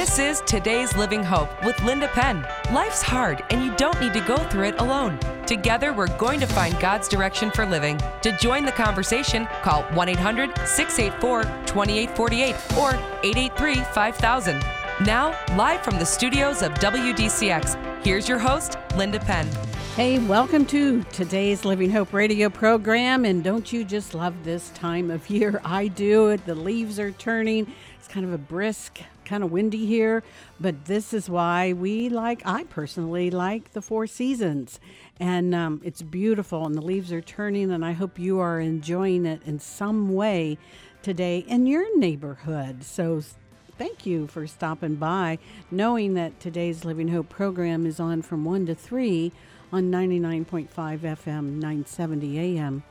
This is Today's Living Hope with Linda Penn. Life's hard, and you don't need to go through it alone. Together, we're going to find God's direction for living. To join the conversation, call 1 800 684 2848 or 883 5000. Now, live from the studios of WDCX, here's your host, Linda Penn. Hey, welcome to today's Living Hope radio program. And don't you just love this time of year? I do. The leaves are turning. It's kind of a brisk, kind of windy here, but this is why we like, I personally like the four seasons. And um, it's beautiful, and the leaves are turning, and I hope you are enjoying it in some way today in your neighborhood. So thank you for stopping by, knowing that today's Living Hope program is on from 1 to 3 on 99.5 FM, 970 AM,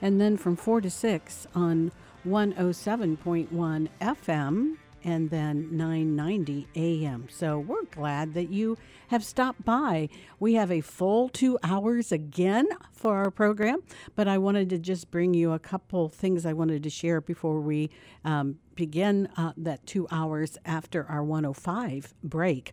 and then from 4 to 6 on 107.1 FM and then 990 AM. So we're glad that you have stopped by. We have a full two hours again for our program, but I wanted to just bring you a couple things I wanted to share before we um, begin uh, that two hours after our 105 break.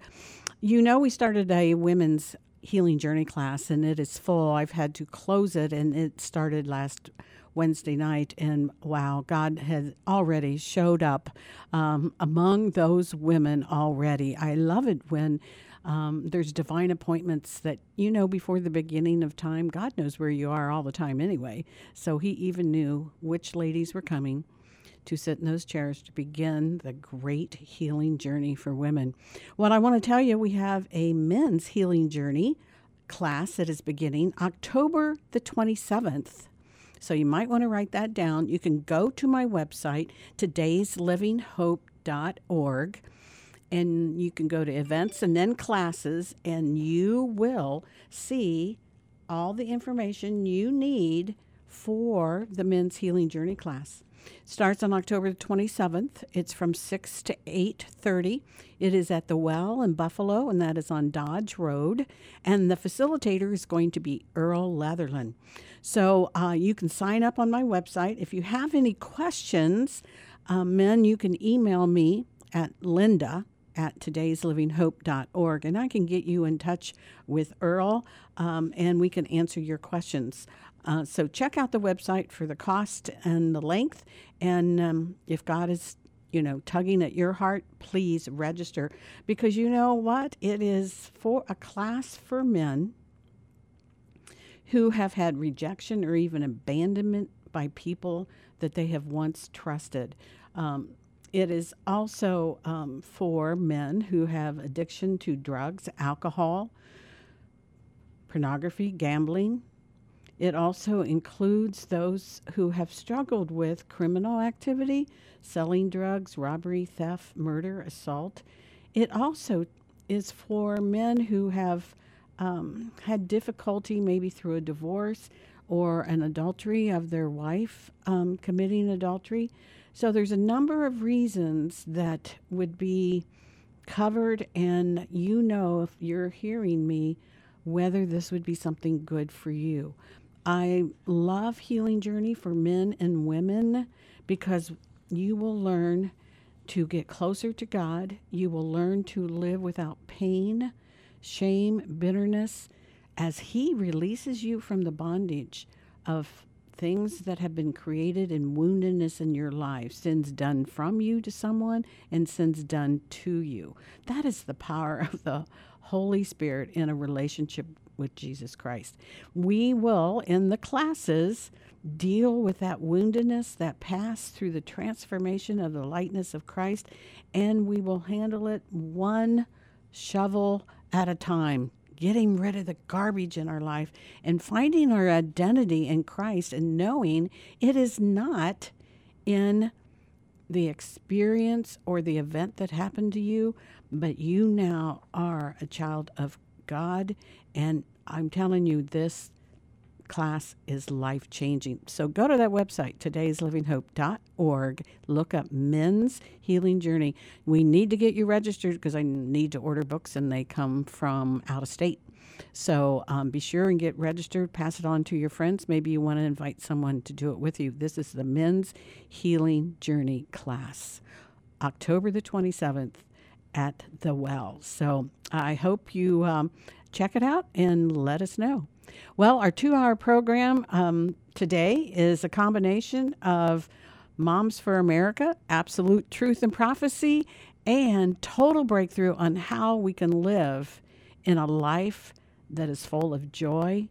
You know, we started a women's healing journey class and it is full. I've had to close it and it started last Wednesday night, and wow, God has already showed up um, among those women already. I love it when um, there's divine appointments that you know before the beginning of time. God knows where you are all the time anyway. So He even knew which ladies were coming to sit in those chairs to begin the great healing journey for women. What I want to tell you, we have a men's healing journey class that is beginning October the 27th. So you might want to write that down. You can go to my website, today'slivinghope.org, and you can go to events and then classes, and you will see all the information you need for the men's healing journey class starts on October 27th. It's from 6 to 8:30. It is at the Well in Buffalo and that is on Dodge Road and the facilitator is going to be Earl Leatherland. So uh, you can sign up on my website. If you have any questions, uh, men, you can email me at linda at today'slivinghope.org and I can get you in touch with Earl um, and we can answer your questions. Uh, so check out the website for the cost and the length. And um, if God is, you know, tugging at your heart, please register because you know what? It is for a class for men who have had rejection or even abandonment by people that they have once trusted. Um, it is also um, for men who have addiction to drugs, alcohol, pornography, gambling, it also includes those who have struggled with criminal activity, selling drugs, robbery, theft, murder, assault. It also is for men who have um, had difficulty, maybe through a divorce or an adultery of their wife um, committing adultery. So there's a number of reasons that would be covered, and you know if you're hearing me whether this would be something good for you. I love Healing Journey for men and women because you will learn to get closer to God. You will learn to live without pain, shame, bitterness, as He releases you from the bondage of things that have been created in woundedness in your life, sins done from you to someone and sins done to you. That is the power of the Holy Spirit in a relationship with Jesus Christ. We will, in the classes, deal with that woundedness that passed through the transformation of the likeness of Christ, and we will handle it one shovel at a time, getting rid of the garbage in our life and finding our identity in Christ and knowing it is not in the experience or the event that happened to you, but you now are a child of God. And I'm telling you, this class is life changing. So go to that website, today'slivinghope.org. Look up Men's Healing Journey. We need to get you registered because I need to order books and they come from out of state. So um, be sure and get registered. Pass it on to your friends. Maybe you want to invite someone to do it with you. This is the Men's Healing Journey class, October the 27th at the well. So I hope you um, check it out and let us know. Well, our two hour program um, today is a combination of Moms for America, Absolute Truth and Prophecy, and total breakthrough on how we can live in a life that is full of joy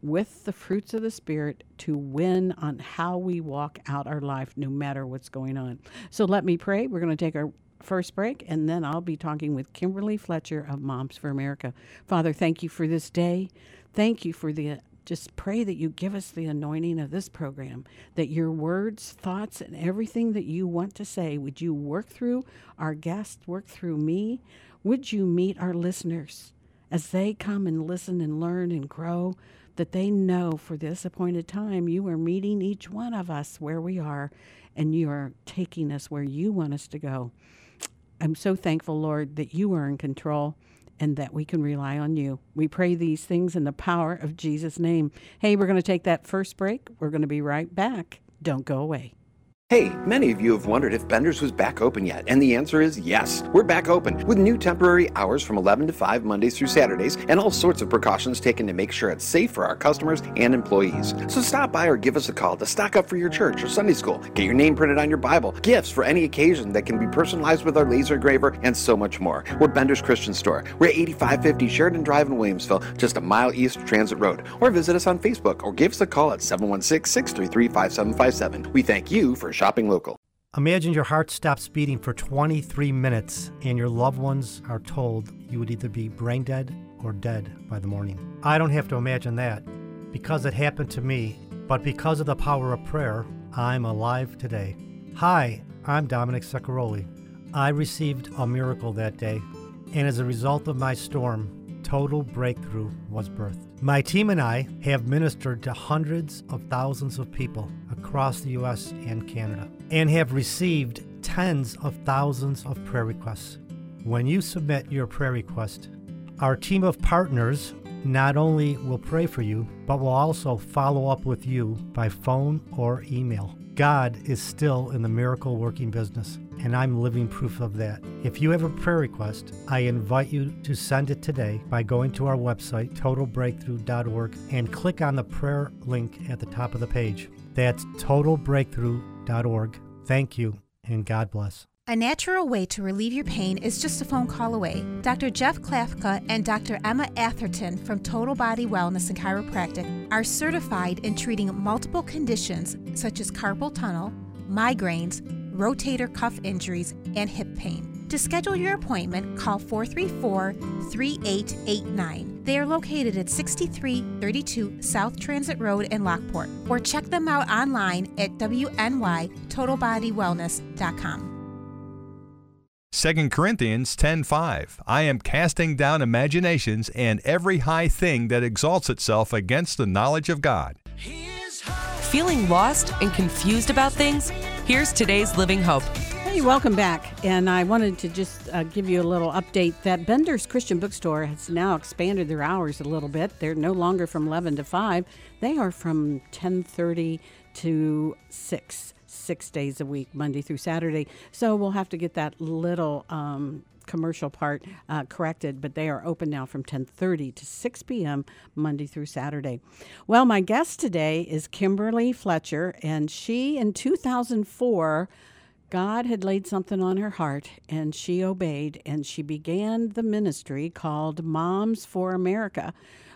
with the fruits of the Spirit to win on how we walk out our life no matter what's going on. So let me pray. We're going to take our first break, and then I'll be talking with Kimberly Fletcher of Moms for America. Father, thank you for this day. Thank you for the just pray that you give us the anointing of this program, that your words, thoughts, and everything that you want to say, would you work through our guests, work through me? Would you meet our listeners as they come and listen and learn and grow? That they know for this appointed time, you are meeting each one of us where we are, and you are taking us where you want us to go. I'm so thankful, Lord, that you are in control and that we can rely on you. We pray these things in the power of Jesus' name. Hey, we're going to take that first break. We're going to be right back. Don't go away. Hey, many of you have wondered if Bender's was back open yet, and the answer is yes. We're back open with new temporary hours from 11 to 5 Mondays through Saturdays, and all sorts of precautions taken to make sure it's safe for our customers and employees. So stop by or give us a call to stock up for your church or Sunday school, get your name printed on your Bible, gifts for any occasion that can be personalized with our laser engraver, and so much more. We're Bender's Christian Store. We're at 8550 Sheridan Drive in Williamsville, just a mile east of Transit Road. Or visit us on Facebook or give us a call at 716 633 5757. We thank you for shopping local. Imagine your heart stops beating for 23 minutes and your loved ones are told you would either be brain dead or dead by the morning. I don't have to imagine that because it happened to me, but because of the power of prayer, I'm alive today. Hi, I'm Dominic Saccaroli. I received a miracle that day, and as a result of my storm, total breakthrough was birthed. My team and I have ministered to hundreds of thousands of people across the U.S. and Canada and have received tens of thousands of prayer requests. When you submit your prayer request, our team of partners not only will pray for you, but will also follow up with you by phone or email. God is still in the miracle working business, and I'm living proof of that. If you have a prayer request, I invite you to send it today by going to our website, totalbreakthrough.org, and click on the prayer link at the top of the page. That's totalbreakthrough.org. Thank you, and God bless. A natural way to relieve your pain is just a phone call away. Dr. Jeff Klafka and Dr. Emma Atherton from Total Body Wellness and Chiropractic are certified in treating multiple conditions such as carpal tunnel, migraines, rotator cuff injuries, and hip pain. To schedule your appointment, call 434 3889. They are located at 6332 South Transit Road in Lockport, or check them out online at wnytotalbodywellness.com. 2 Corinthians 10:5 I am casting down imaginations and every high thing that exalts itself against the knowledge of God. Feeling lost and confused about things? Here's today's Living Hope. Hey, welcome back. And I wanted to just uh, give you a little update that Bender's Christian Bookstore has now expanded their hours a little bit. They're no longer from 11 to 5. They are from 10:30 to 6 six days a week, Monday through Saturday. So we'll have to get that little um, commercial part uh, corrected, but they are open now from 10:30 to 6 p.m. Monday through Saturday. Well, my guest today is Kimberly Fletcher, and she in 2004. God had laid something on her heart and she obeyed and she began the ministry called Moms for America,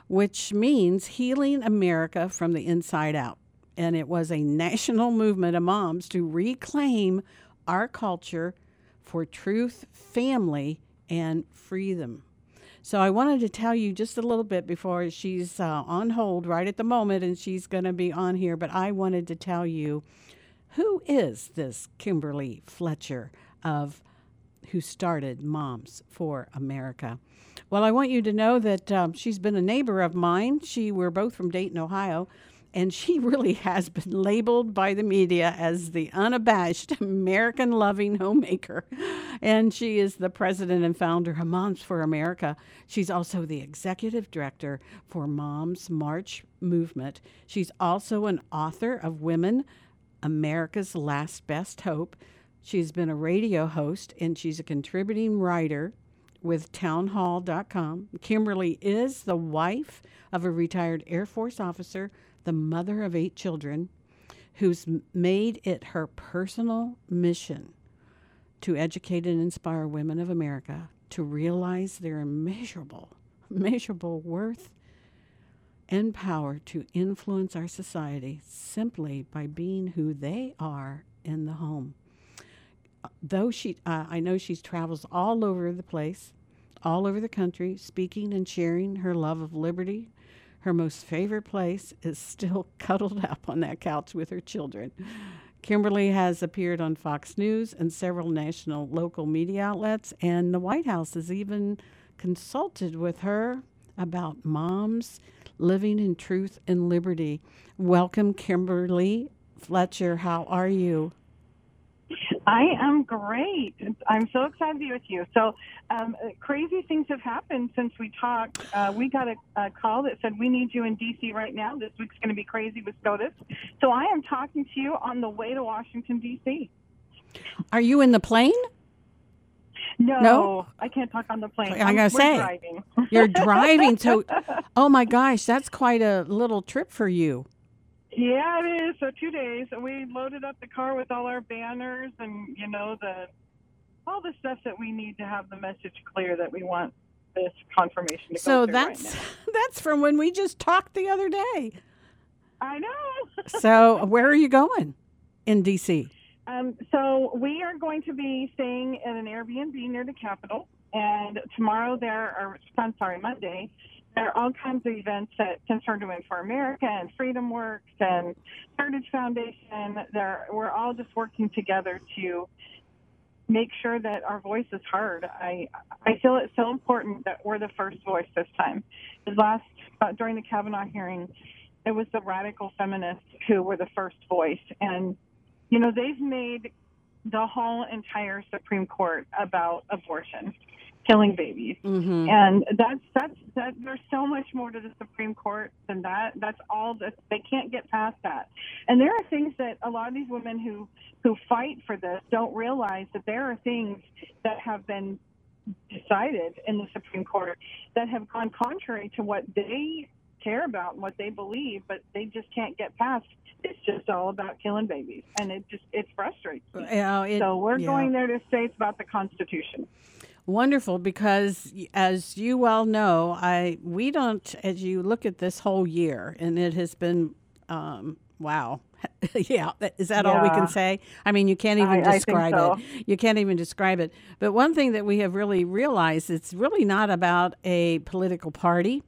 which means healing America from the inside out and it was a national movement of moms to reclaim our culture for truth, family, and freedom. So I wanted to tell you just a little bit before she's uh, on hold right at the moment, and she's going to be on here. But I wanted to tell you who is this Kimberly Fletcher of who started Moms for America. Well, I want you to know that um, she's been a neighbor of mine. She we're both from Dayton, Ohio and she really has been labeled by the media as the unabashed American loving homemaker. And she is the president and founder of Moms for America. She's also the executive director for Moms March Movement. She's also an author of Women America's Last Best Hope. She's been a radio host and she's a contributing writer with townhall.com. Kimberly is the wife of a retired Air Force officer, the mother of eight children, who's made it her personal mission to educate and inspire women of America to realize their immeasurable, immeasurable worth and power to influence our society simply by being who they are in the home. Though she, uh, I know she travels all over the place, all over the country, speaking and sharing her love of liberty. Her most favorite place is still cuddled up on that couch with her children. Kimberly has appeared on Fox News and several national local media outlets, and the White House has even consulted with her about moms living in truth and liberty. Welcome, Kimberly Fletcher. How are you? I am great. I'm so excited to be with you. So, um, crazy things have happened since we talked. Uh, we got a, a, call that said we need you in D.C. right now. This week's going to be crazy with SCOTUS. So, I am talking to you on the way to Washington D.C. Are you in the plane? No, no? I can't talk on the plane. I'm, gonna say driving. you're driving. So, oh my gosh, that's quite a little trip for you. Yeah, it is. So two days. We loaded up the car with all our banners and you know the all the stuff that we need to have the message clear that we want this confirmation to so go that's right that's from when we just talked the other day. I know. so where are you going in DC? Um, so we are going to be staying at an Airbnb near the Capitol, and tomorrow there, or I'm sorry, Monday, there are all kinds of events that Concerned Women for America and Freedom Works and Heritage Foundation. There, we're all just working together to make sure that our voice is heard. I I feel it's so important that we're the first voice this time. The last uh, during the Kavanaugh hearing, it was the radical feminists who were the first voice, and you know they've made the whole entire Supreme Court about abortion killing babies. Mm-hmm. And that's that's that there's so much more to the Supreme Court than that. That's all that they can't get past that. And there are things that a lot of these women who who fight for this don't realize that there are things that have been decided in the Supreme Court that have gone contrary to what they care about and what they believe, but they just can't get past. It's just all about killing babies, and it just it frustrates me. Uh, it, so we're yeah. going there to say it's about the Constitution. Wonderful, because as you well know, I we don't. As you look at this whole year, and it has been, um, wow, yeah. Is that yeah. all we can say? I mean, you can't even I, describe I so. it. You can't even describe it. But one thing that we have really realized, it's really not about a political party.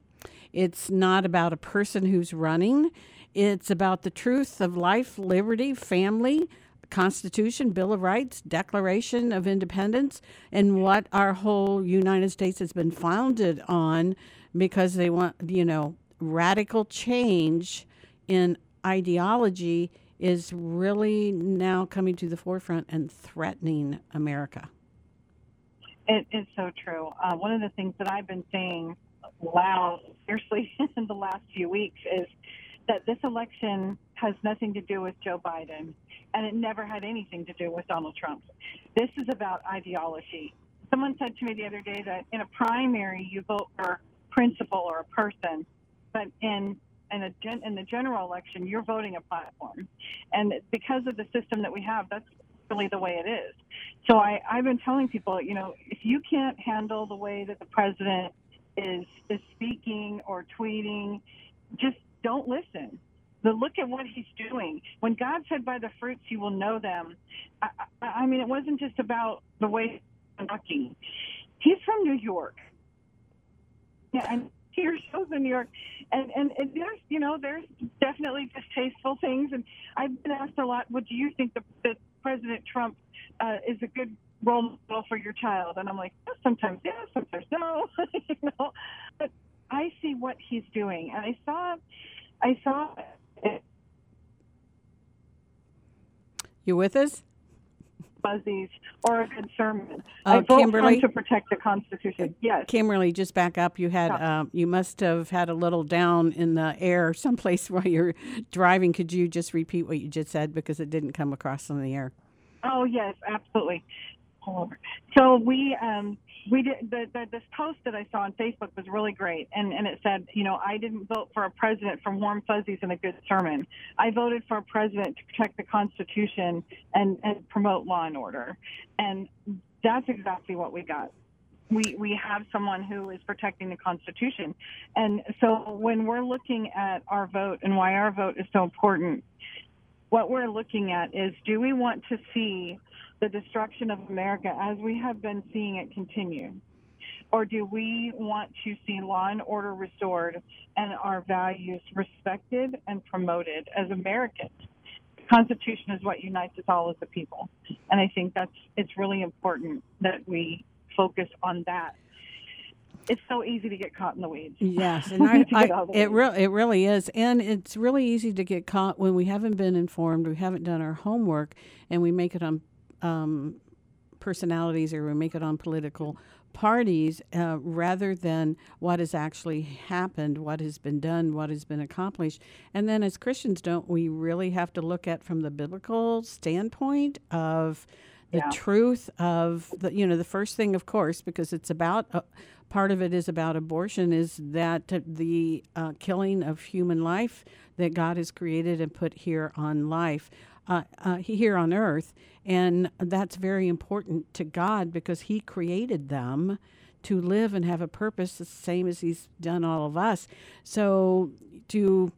It's not about a person who's running. It's about the truth of life, liberty, family, Constitution, Bill of Rights, Declaration of Independence, and what our whole United States has been founded on because they want, you know, radical change in ideology is really now coming to the forefront and threatening America. It is so true. Uh, one of the things that I've been saying loud, fiercely in the last few weeks is that this election has nothing to do with Joe Biden and it never had anything to do with Donald Trump. This is about ideology. Someone said to me the other day that in a primary you vote for principle or a person, but in in, a gen, in the general election you're voting a platform, and because of the system that we have, that's really the way it is. So I, I've been telling people, you know, if you can't handle the way that the president is is speaking or tweeting, just don't listen but look at what he's doing. When God said, "By the fruits you will know them," I, I, I mean, it wasn't just about the way he's talking. He's from New York. Yeah, and hears shows in New York, and, and and there's you know there's definitely distasteful things, and I've been asked a lot. What do you think that, that President Trump uh, is a good role model for your child? And I'm like, sometimes yes, sometimes no, you know. But I see what he's doing, and I saw, I saw you with us? Buzzies or a good sermon. Uh, I vote Kimberly, to protect the Constitution. Yes. Kimberly, just back up. You had um, you must have had a little down in the air someplace while you're driving. Could you just repeat what you just said because it didn't come across on the air? Oh yes, absolutely. So we um, we did the, the this post that I saw on Facebook was really great, and and it said, you know, I didn't vote for a president from warm fuzzies and a good sermon. I voted for a president to protect the Constitution and and promote law and order, and that's exactly what we got. We we have someone who is protecting the Constitution, and so when we're looking at our vote and why our vote is so important, what we're looking at is do we want to see the destruction of America as we have been seeing it continue? Or do we want to see law and order restored and our values respected and promoted as Americans? The Constitution is what unites us all as a people. And I think that's it's really important that we focus on that. It's so easy to get caught in the weeds. Yes, and I, I, it really it really is, and it's really easy to get caught when we haven't been informed, we haven't done our homework, and we make it on um, personalities or we make it on political parties uh, rather than what has actually happened, what has been done, what has been accomplished. And then as Christians, don't we really have to look at from the biblical standpoint of the yeah. truth of the, you know, the first thing, of course, because it's about, uh, part of it is about abortion, is that the uh, killing of human life that God has created and put here on life uh, uh, here on earth. And that's very important to God because He created them to live and have a purpose the same as He's done all of us. So to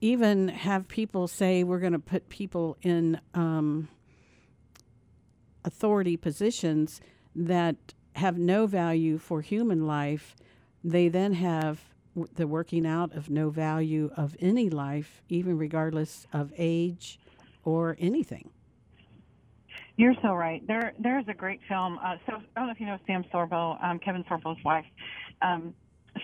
even have people say we're going to put people in um, authority positions that have no value for human life, they then have the working out of no value of any life, even regardless of age, or anything. You're so right. There, there is a great film. Uh, so I don't know if you know Sam Sorbo, um, Kevin Sorbo's wife. Um,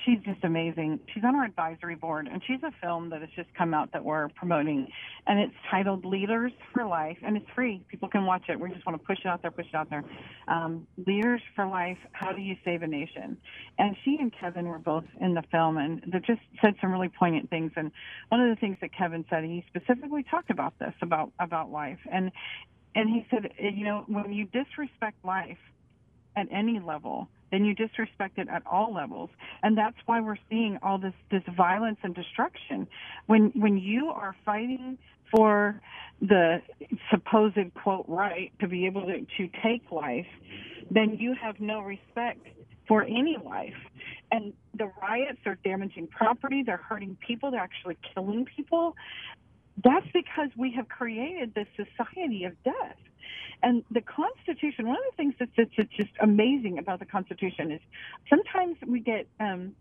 she's just amazing. She's on our advisory board, and she's a film that has just come out that we're promoting, and it's titled Leaders for Life, and it's free. People can watch it. We just want to push it out there, push it out there. Um, Leaders for Life: How do you save a nation? And she and Kevin were both in the film, and they just said some really poignant things. And one of the things that Kevin said, he specifically talked about this about about life, and and he said, you know, when you disrespect life at any level then you disrespect it at all levels. And that's why we're seeing all this, this violence and destruction. When, when you are fighting for the supposed quote right to be able to, to take life, then you have no respect for any life. And the riots are damaging property, they're hurting people, they're actually killing people. That's because we have created this society of death. And the Constitution, one of the things that's, that's just amazing about the Constitution is sometimes we get, um,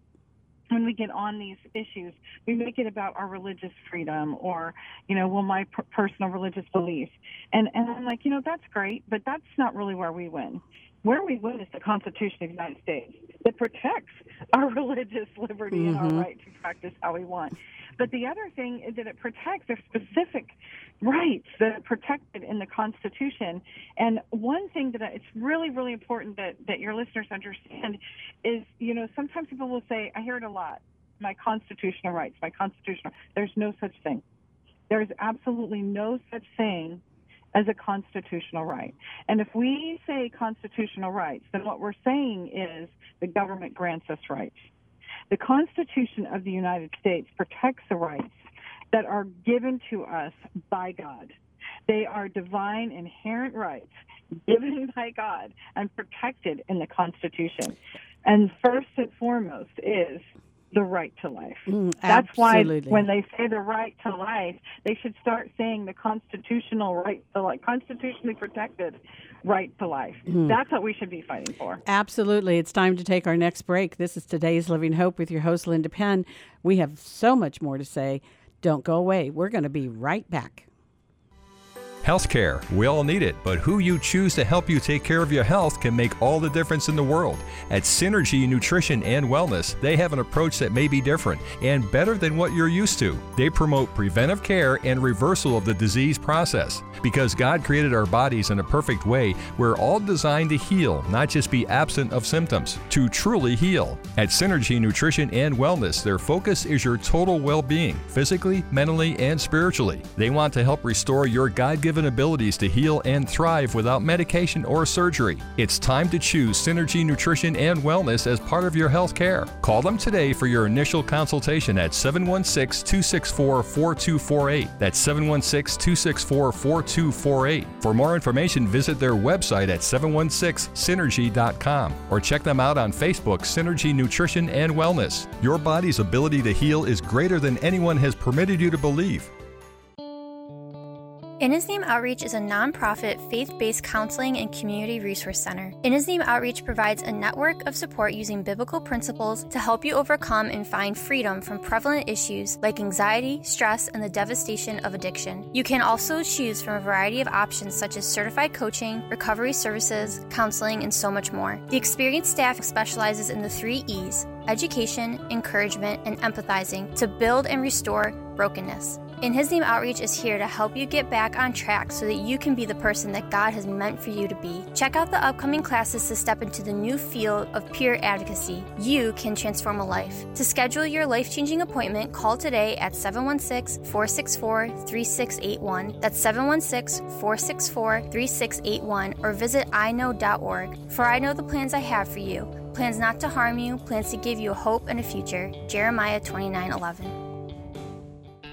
when we get on these issues, we make it about our religious freedom or, you know, well, my per- personal religious beliefs. And, and I'm like, you know, that's great, but that's not really where we win. Where we win is the Constitution of the United States that protects our religious liberty mm-hmm. and our mm-hmm. right to practice how we want. But the other thing is that it protects their specific rights that are protected in the Constitution. And one thing that it's really, really important that, that your listeners understand is, you know, sometimes people will say, I hear it a lot, my constitutional rights, my constitutional. There's no such thing. There is absolutely no such thing as a constitutional right. And if we say constitutional rights, then what we're saying is the government grants us rights. The Constitution of the United States protects the rights that are given to us by God. They are divine inherent rights given by God and protected in the Constitution. And first and foremost is the right to life. Mm, That's why when they say the right to life, they should start saying the constitutional right to life, constitutionally protected right to life. Mm. That's what we should be fighting for. Absolutely. It's time to take our next break. This is today's Living Hope with your host, Linda Penn. We have so much more to say. Don't go away. We're going to be right back. Healthcare. We all need it, but who you choose to help you take care of your health can make all the difference in the world. At Synergy Nutrition and Wellness, they have an approach that may be different and better than what you're used to. They promote preventive care and reversal of the disease process. Because God created our bodies in a perfect way, we're all designed to heal, not just be absent of symptoms, to truly heal. At Synergy Nutrition and Wellness, their focus is your total well being, physically, mentally, and spiritually. They want to help restore your God given abilities to heal and thrive without medication or surgery. It's time to choose Synergy Nutrition and Wellness as part of your health care. Call them today for your initial consultation at 716 264 4248. That's 716 264 4248. For more information, visit their website at 716synergy.com or check them out on Facebook, Synergy Nutrition and Wellness. Your body's ability to heal is greater than anyone has permitted you to believe. In His Name Outreach is a nonprofit, faith based counseling and community resource center. In His Name Outreach provides a network of support using biblical principles to help you overcome and find freedom from prevalent issues like anxiety, stress, and the devastation of addiction. You can also choose from a variety of options such as certified coaching, recovery services, counseling, and so much more. The experienced staff specializes in the three E's education, encouragement, and empathizing to build and restore brokenness. In His Name Outreach is here to help you get back on track so that you can be the person that God has meant for you to be. Check out the upcoming classes to step into the new field of peer advocacy. You can transform a life. To schedule your life changing appointment, call today at 716 464 3681. That's 716 464 3681 or visit iknow.org. For I know the plans I have for you plans not to harm you, plans to give you hope and a future. Jeremiah 29 11.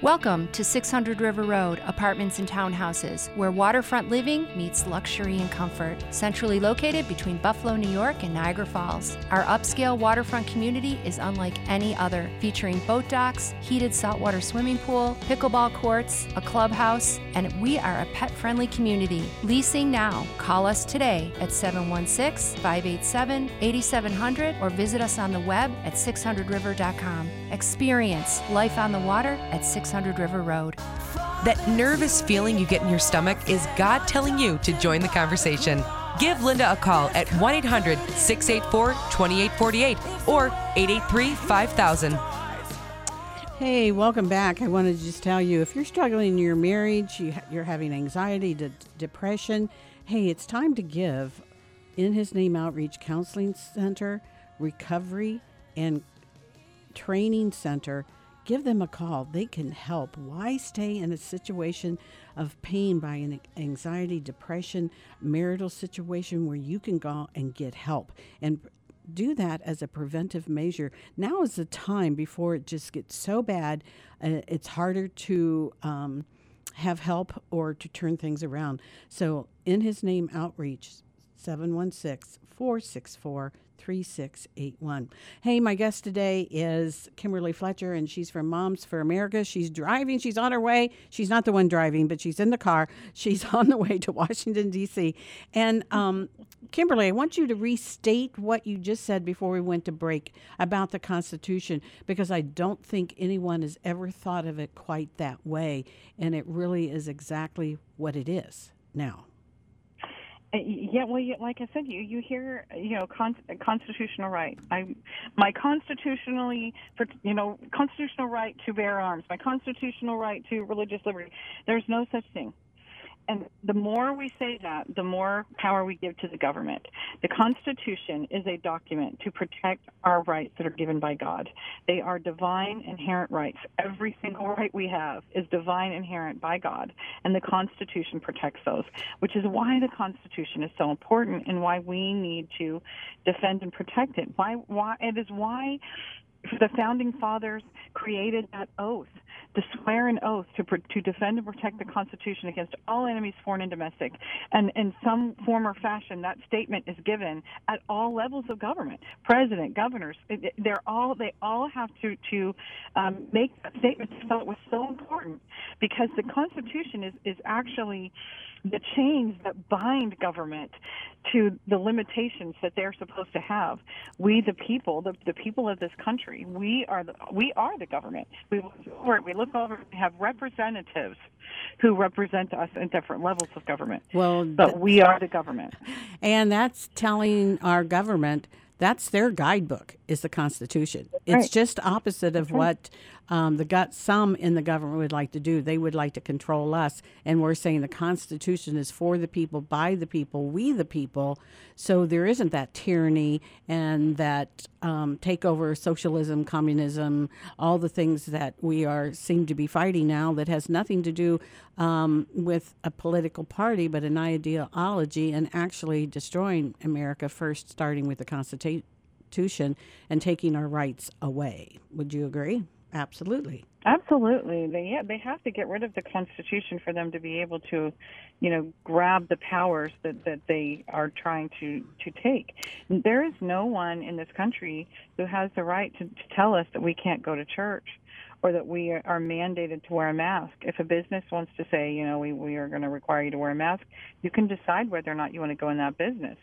Welcome to 600 River Road, apartments and townhouses, where waterfront living meets luxury and comfort. Centrally located between Buffalo, New York and Niagara Falls, our upscale waterfront community is unlike any other, featuring boat docks, heated saltwater swimming pool, pickleball courts, a clubhouse, and we are a pet friendly community. Leasing now. Call us today at 716 587 8700 or visit us on the web at 600river.com. Experience life on the water at 600 River Road. That nervous feeling you get in your stomach is God telling you to join the conversation. Give Linda a call at 1 800 684 2848 or 883 5000. Hey, welcome back. I wanted to just tell you if you're struggling in your marriage, you, you're having anxiety, de- depression, hey, it's time to give in His Name Outreach Counseling Center, Recovery, and Training Center. Give them a call. They can help. Why stay in a situation of pain by an anxiety, depression, marital situation where you can go and get help and do that as a preventive measure. Now is the time before it just gets so bad, uh, it's harder to um, have help or to turn things around. So, in His Name Outreach, 716 464 3681. Hey, my guest today is Kimberly Fletcher, and she's from Moms for America. She's driving, she's on her way. She's not the one driving, but she's in the car. She's on the way to Washington, D.C. And um, Kimberly, I want you to restate what you just said before we went to break about the Constitution, because I don't think anyone has ever thought of it quite that way. And it really is exactly what it is now. Uh, yeah, well, you, like I said, you you hear you know con- constitutional right. I my constitutionally for you know constitutional right to bear arms, my constitutional right to religious liberty. There's no such thing and the more we say that, the more power we give to the government. The Constitution is a document to protect our rights that are given by God. They are divine, inherent rights. Every single right we have is divine, inherent by God, and the Constitution protects those, which is why the Constitution is so important and why we need to defend and protect it. Why? Why? It is why the founding fathers created that oath to swear an oath to, to defend and protect the Constitution against all enemies, foreign and domestic. And in some form or fashion, that statement is given at all levels of government, president, governors. They're all they all have to to um, make that statement. So it was so important because the Constitution is is actually the chains that bind government to the limitations that they're supposed to have. We, the people, the, the people of this country, we are the, we are the government. We look over, we look over, we have representatives who represent us in different levels of government. Well, but we are the government, and that's telling our government That's their guidebook, is the Constitution. It's right. just opposite of what um, the gut, some in the government would like to do. They would like to control us, and we're saying the Constitution is for the people, by the people, we the people. So there isn't that tyranny and that um, takeover, socialism, communism, all the things that we are seem to be fighting now. That has nothing to do um, with a political party, but an ideology, and actually destroying America first, starting with the Constitution and taking our rights away. Would you agree? Absolutely. Absolutely. They yeah, they have to get rid of the Constitution for them to be able to, you know, grab the powers that, that they are trying to, to take. There is no one in this country who has the right to, to tell us that we can't go to church or that we are mandated to wear a mask. If a business wants to say, you know, we, we are going to require you to wear a mask, you can decide whether or not you want to go in that business.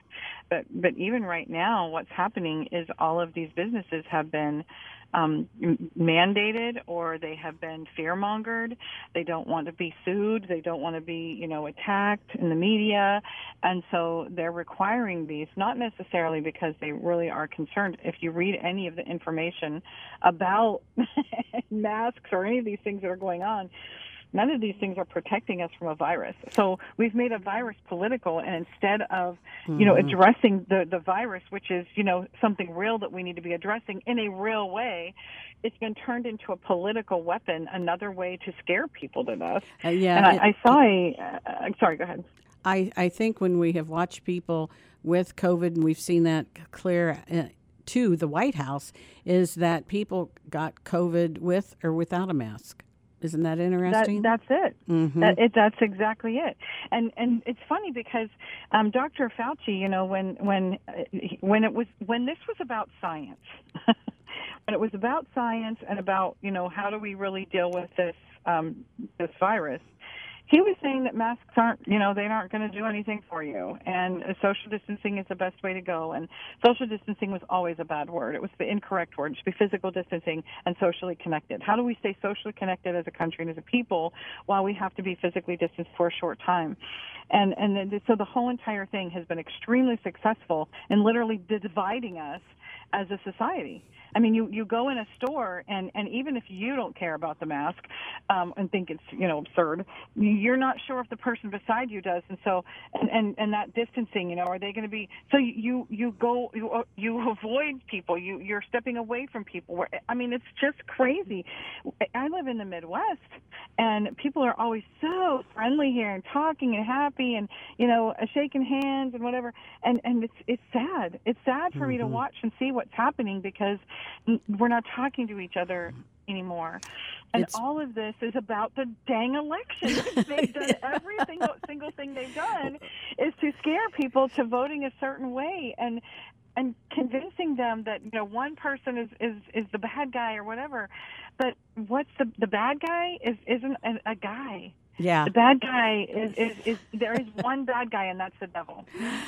But but even right now, what's happening is all of these businesses have been um, mandated or they have been fear mongered. They don't want to be sued. They don't want to be, you know, attacked in the media. And so they're requiring these, not necessarily because they really are concerned. If you read any of the information about masks or any of these things that are going on, none of these things are protecting us from a virus. So we've made a virus political, and instead of, you know, Mm-hmm. addressing the the virus, which is, you know, something real that we need to be addressing in a real way, it's been turned into a political weapon, another way to scare people to death. Uh, yeah, and I, it- I saw a. Uh, sorry, go ahead. I, I think when we have watched people with COVID, and we've seen that clear uh, to the White House, is that people got COVID with or without a mask. Isn't that That, interesting? that's it. Mhm. That, it. That's exactly it. And and it's funny because um, Dr. Fauci, you know, when when uh, when it was when this was about science, when it was about science and about you know how do we really deal with this um, this virus, he was saying that masks aren't, you know, they aren't going to do anything for you, and social distancing is the best way to go. And social distancing was always a bad word; it was the incorrect word. It should be physical distancing and socially connected. How do we stay socially connected as a country and as a people while we have to be physically distanced for a short time? And and then, so the whole entire thing has been extremely successful in literally dividing us as a society. I mean, you you go in a store and and even if you don't care about the mask um, and think it's you know absurd, you're not sure if the person beside you does, and so and and, and that distancing, you know, are they going to be? So you you go you you avoid people, you you're stepping away from people. Where I mean, it's just crazy. I live in the Midwest, and people are always so friendly here and talking and happy and you know shaking hands and whatever, and and it's it's sad. It's sad for me to watch and see what's happening because we're not talking to each other anymore. And It's- all of this is about the dang election. they've done every single, single thing they've done is to scare people to voting a certain way and and convincing them that you know one person is is is the bad guy or whatever. But what's the the bad guy is isn't a, a guy. yeah. The bad guy is, is, is there is one bad guy and that's the devil,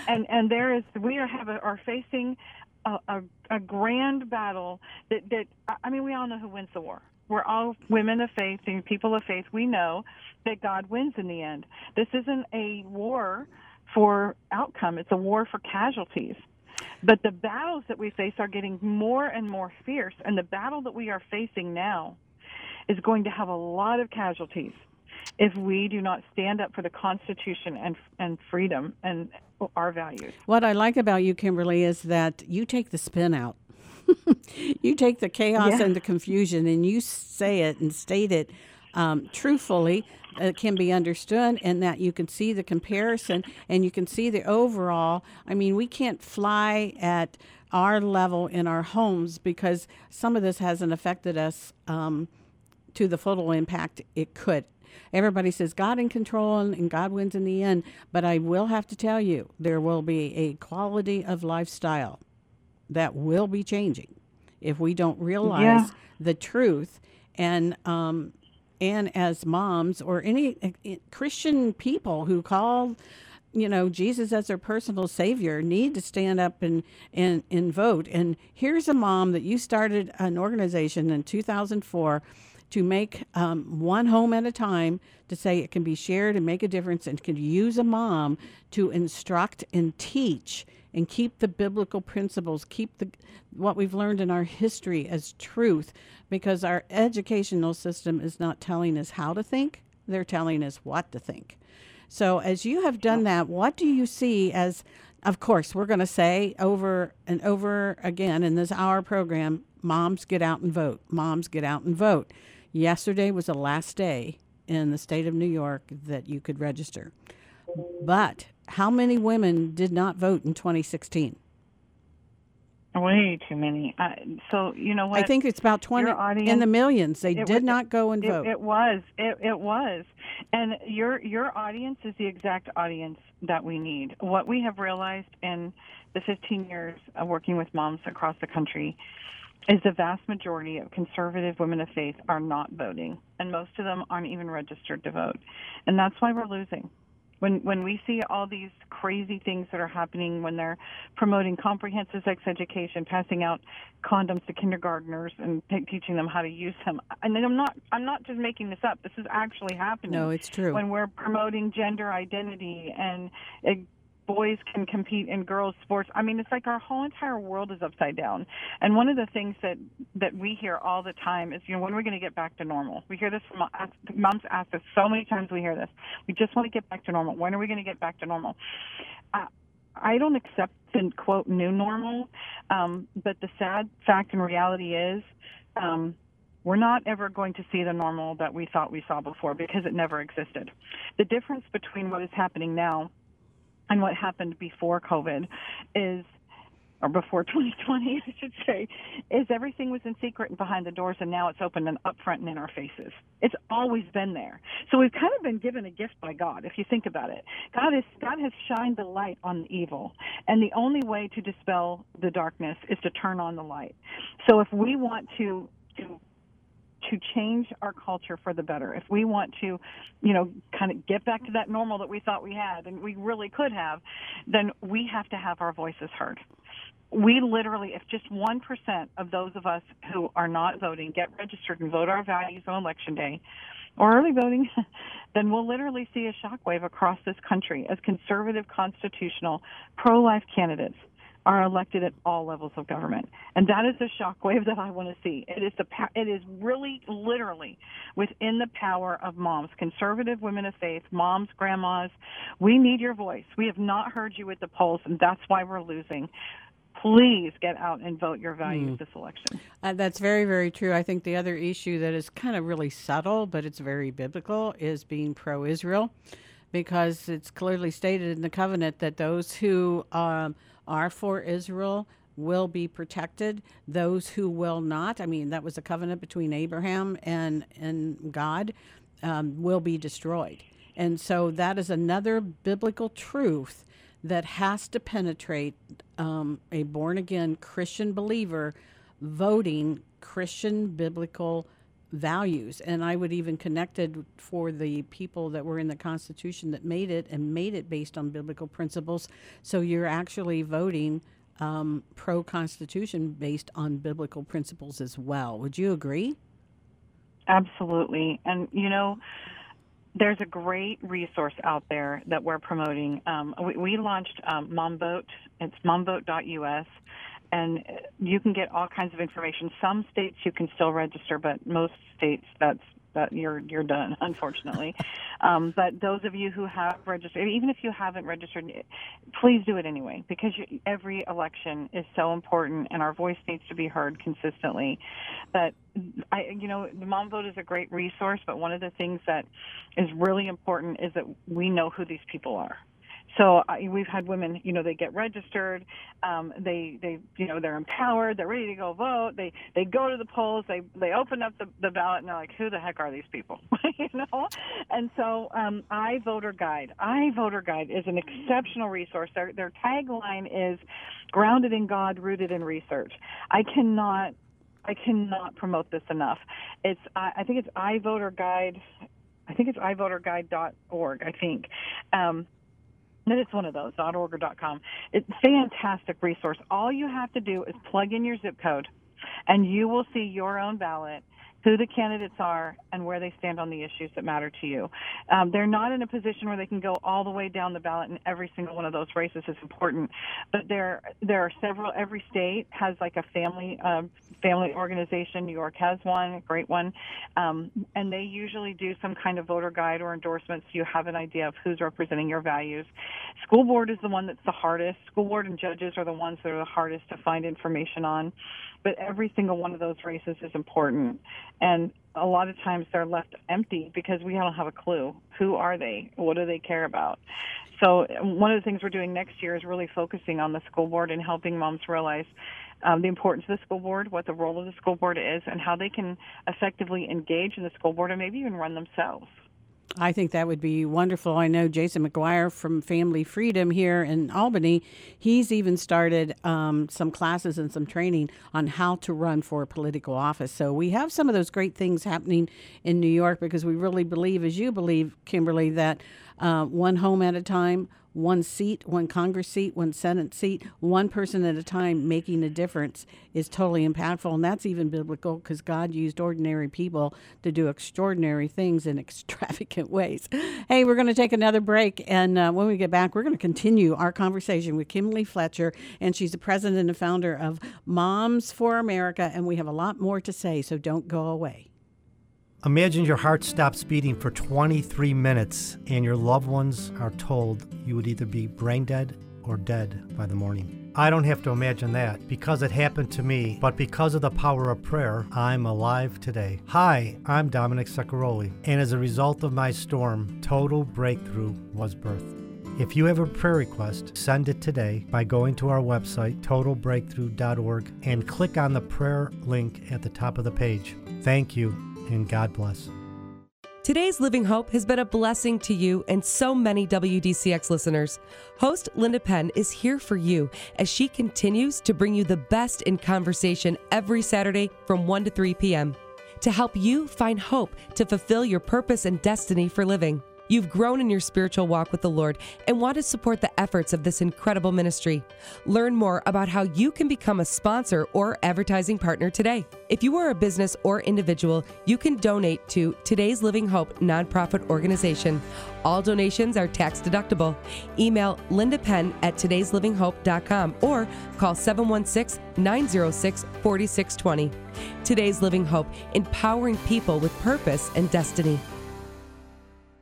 and and there is we are have a, are facing a, a, a grand battle that that I mean we all know who wins the war. We're all women of faith and people of faith. We know that God wins in the end. This isn't a war for outcome; it's a war for casualties. But the battles that we face are getting more and more fierce, and the battle that we are facing now is going to have a lot of casualties if we do not stand up for the Constitution and and freedom and our values. What I like about you, Kimberly, is that you take the spin out. you take the chaos Yeah. and the confusion and you say it and state it um, truthfully. It can be understood, and that you can see the comparison and you can see the overall. I mean, we can't fly at our level in our homes because some of this hasn't affected us um, to the full impact it could. Everybody says God in control and, and God wins in the end, but I will have to tell you there will be a quality of lifestyle that will be changing if we don't realize Yeah. the truth and um, and as moms or any uh, Christian people who call you know Jesus as their personal savior need to stand up and and and vote. And here's a mom that you started an organization in 2004 to make um, one home at a time to say it can be shared and make a difference and can use a mom to instruct and teach and keep the biblical principles, keep the what we've learned in our history as truth because our educational system is not telling us how to think, they're telling us what to think. So as you have done that, what do you see as of course, we're going to say over and over again in this hour program, moms get out and vote. Moms get out and vote. Yesterday was the last day in the state of New York that you could register. But how many women did not vote in 2016? Way too many. Uh, so you know what? I think it's about 20 audience, in the millions. They did was- not go and it, vote. It was. It, it was. And your your audience is the exact audience that we need. What we have realized in the 15 years of working with moms across the country is the vast majority of conservative women of faith are not voting, and most of them aren't even registered to vote, and that's why we're losing. When when we see all these crazy things that are happening when they're promoting comprehensive sex education, passing out condoms to kindergartners and teaching them how to use them, and I'm not I'm not just making this up. This is actually happening. No, it's true. When we're promoting gender identity and boys can compete in girls sports. I mean it's like our whole entire world is upside down. And one of the things that that we hear all the time is you know when are we going to get back to normal? We hear this from moms ask us so many times we hear this. We just want to get back to normal. When are we going to get back to normal? Uh, I don't accept the quote new normal, um, but the sad fact and reality is um, we're not ever going to see the normal that we thought we saw before because it never existed. The difference between what is happening now and what happened before COVID is, or before 2020, I should say, is everything was in secret and behind the doors, and now it's open and up front and in our faces. It's always been there. So we've kind of been given a gift by God, if you think about it. God is God has shined the light on the evil, and the only way to dispel the darkness is to turn on the light. So if we want to to to change our culture for the better. If we want to, you know, kind of get back to that normal that we thought we had and we really could have, then we have to have our voices heard. We literally, if just 1% of those of us who are not voting get registered and vote our values on election day, or early voting, then we'll literally see a shockwave across this country as conservative, constitutional, pro life candidates are elected at all levels of government, and that is the shockwave that I want to see. It is the it is really literally within the power of moms, conservative women of faith, moms, grandmas. We need your voice. We have not heard you at the polls, and that's why we're losing. Please get out and vote your values this election. Uh, that's very, very true. I think the other issue that is kind of really subtle, but it's very biblical, is being pro Israel because it's clearly stated in the covenant that those who um, are for Israel will be protected. Those who will not, I mean, that was a covenant between Abraham and, and God, um, will be destroyed. And so that is another biblical truth that has to penetrate um, a born again Christian believer voting Christian biblical values. And I would even connect it for the people that were in the Constitution that made it and made it based on biblical principles. So you're actually voting um, pro Constitution based on biblical principles as well. Would you agree? Absolutely. And, you know, there's a great resource out there that we're promoting. Um, we, we launched um, MomVote. It's momvote.us. And you can get all kinds of information. Some states you can still register, but most states that's that you're you're done, unfortunately. um, but those of you who have registered, even if you haven't registered, please do it anyway because you, every election is so important, and our voice needs to be heard consistently. But I, you know, the Mom Vote is a great resource, but one of the things that is really important is that we know who these people are. So I, we've had women, you know, they get registered, um, they they you know they're empowered, they're ready to go vote. They they go to the polls, they they open up the, the ballot, and they're like, who the heck are these people, you know? And so um, I Voter Guide, I Voter Guide is an exceptional resource. Their their tagline is grounded in God, rooted in research. I cannot I cannot promote this enough. It's I, I think it's iVoterGuide. I think it's iVoterGuide.org. I think. Um, it's one of those, .org or .com. It's fantastic resource. All you have to do is plug in your zip code, and you will see your own ballot who the candidates are and where they stand on the issues that matter to you. Um, they're not in a position where they can go all the way down the ballot and every single one of those races is important, but there there are several. Every state has like a family uh, family organization. New York has one, a great one, um, and they usually do some kind of voter guide or endorsement so you have an idea of who's representing your values. School board is the one that's the hardest. School board and judges are the ones that are the hardest to find information on but every single one of those races is important. And a lot of times they're left empty because we don't have a clue. Who are they? What do they care about? So one of the things we're doing next year is really focusing on the school board and helping moms realize um, the importance of the school board, what the role of the school board is, and how they can effectively engage in the school board and maybe even run themselves. I think that would be wonderful. I know Jason McGuire from Family Freedom here in Albany. He's even started um, some classes and some training on how to run for political office. So we have some of those great things happening in New York because we really believe, as you believe, Kimberly, that uh, one home at a time, one seat, one Congress seat, one Senate seat, one person at a time making a difference is totally impactful. And that's even biblical because God used ordinary people to do extraordinary things in extravagant ways. Hey, we're going to take another break. And uh, when we get back, we're going to continue our conversation with Kimberly Fletcher. And she's the president and founder of Moms for America. And we have a lot more to say, so don't go away. Imagine your heart stops beating for 23 minutes and your loved ones are told you would either be brain dead or dead by the morning. I don't have to imagine that because it happened to me, but because of the power of prayer, I'm alive today. Hi, I'm Dominic Saccaroli, and as a result of my storm, total breakthrough was birthed. If you have a prayer request, send it today by going to our website, totalbreakthrough.org, and click on the prayer link at the top of the page. Thank you and God bless. Today's Living Hope has been a blessing to you and so many WDCX listeners. Host Linda Penn is here for you as she continues to bring you the best in conversation every Saturday from 1 to 3 p.m. to help you find hope to fulfill your purpose and destiny for living. You've grown in your spiritual walk with the Lord and want to support the efforts of this incredible ministry. Learn more about how you can become a sponsor or advertising partner today. If you are a business or individual, you can donate to Today's Living Hope nonprofit organization. All donations are tax deductible. Email Linda Penn at today'slivinghope.com or call 716 906 4620. Today's Living Hope, empowering people with purpose and destiny.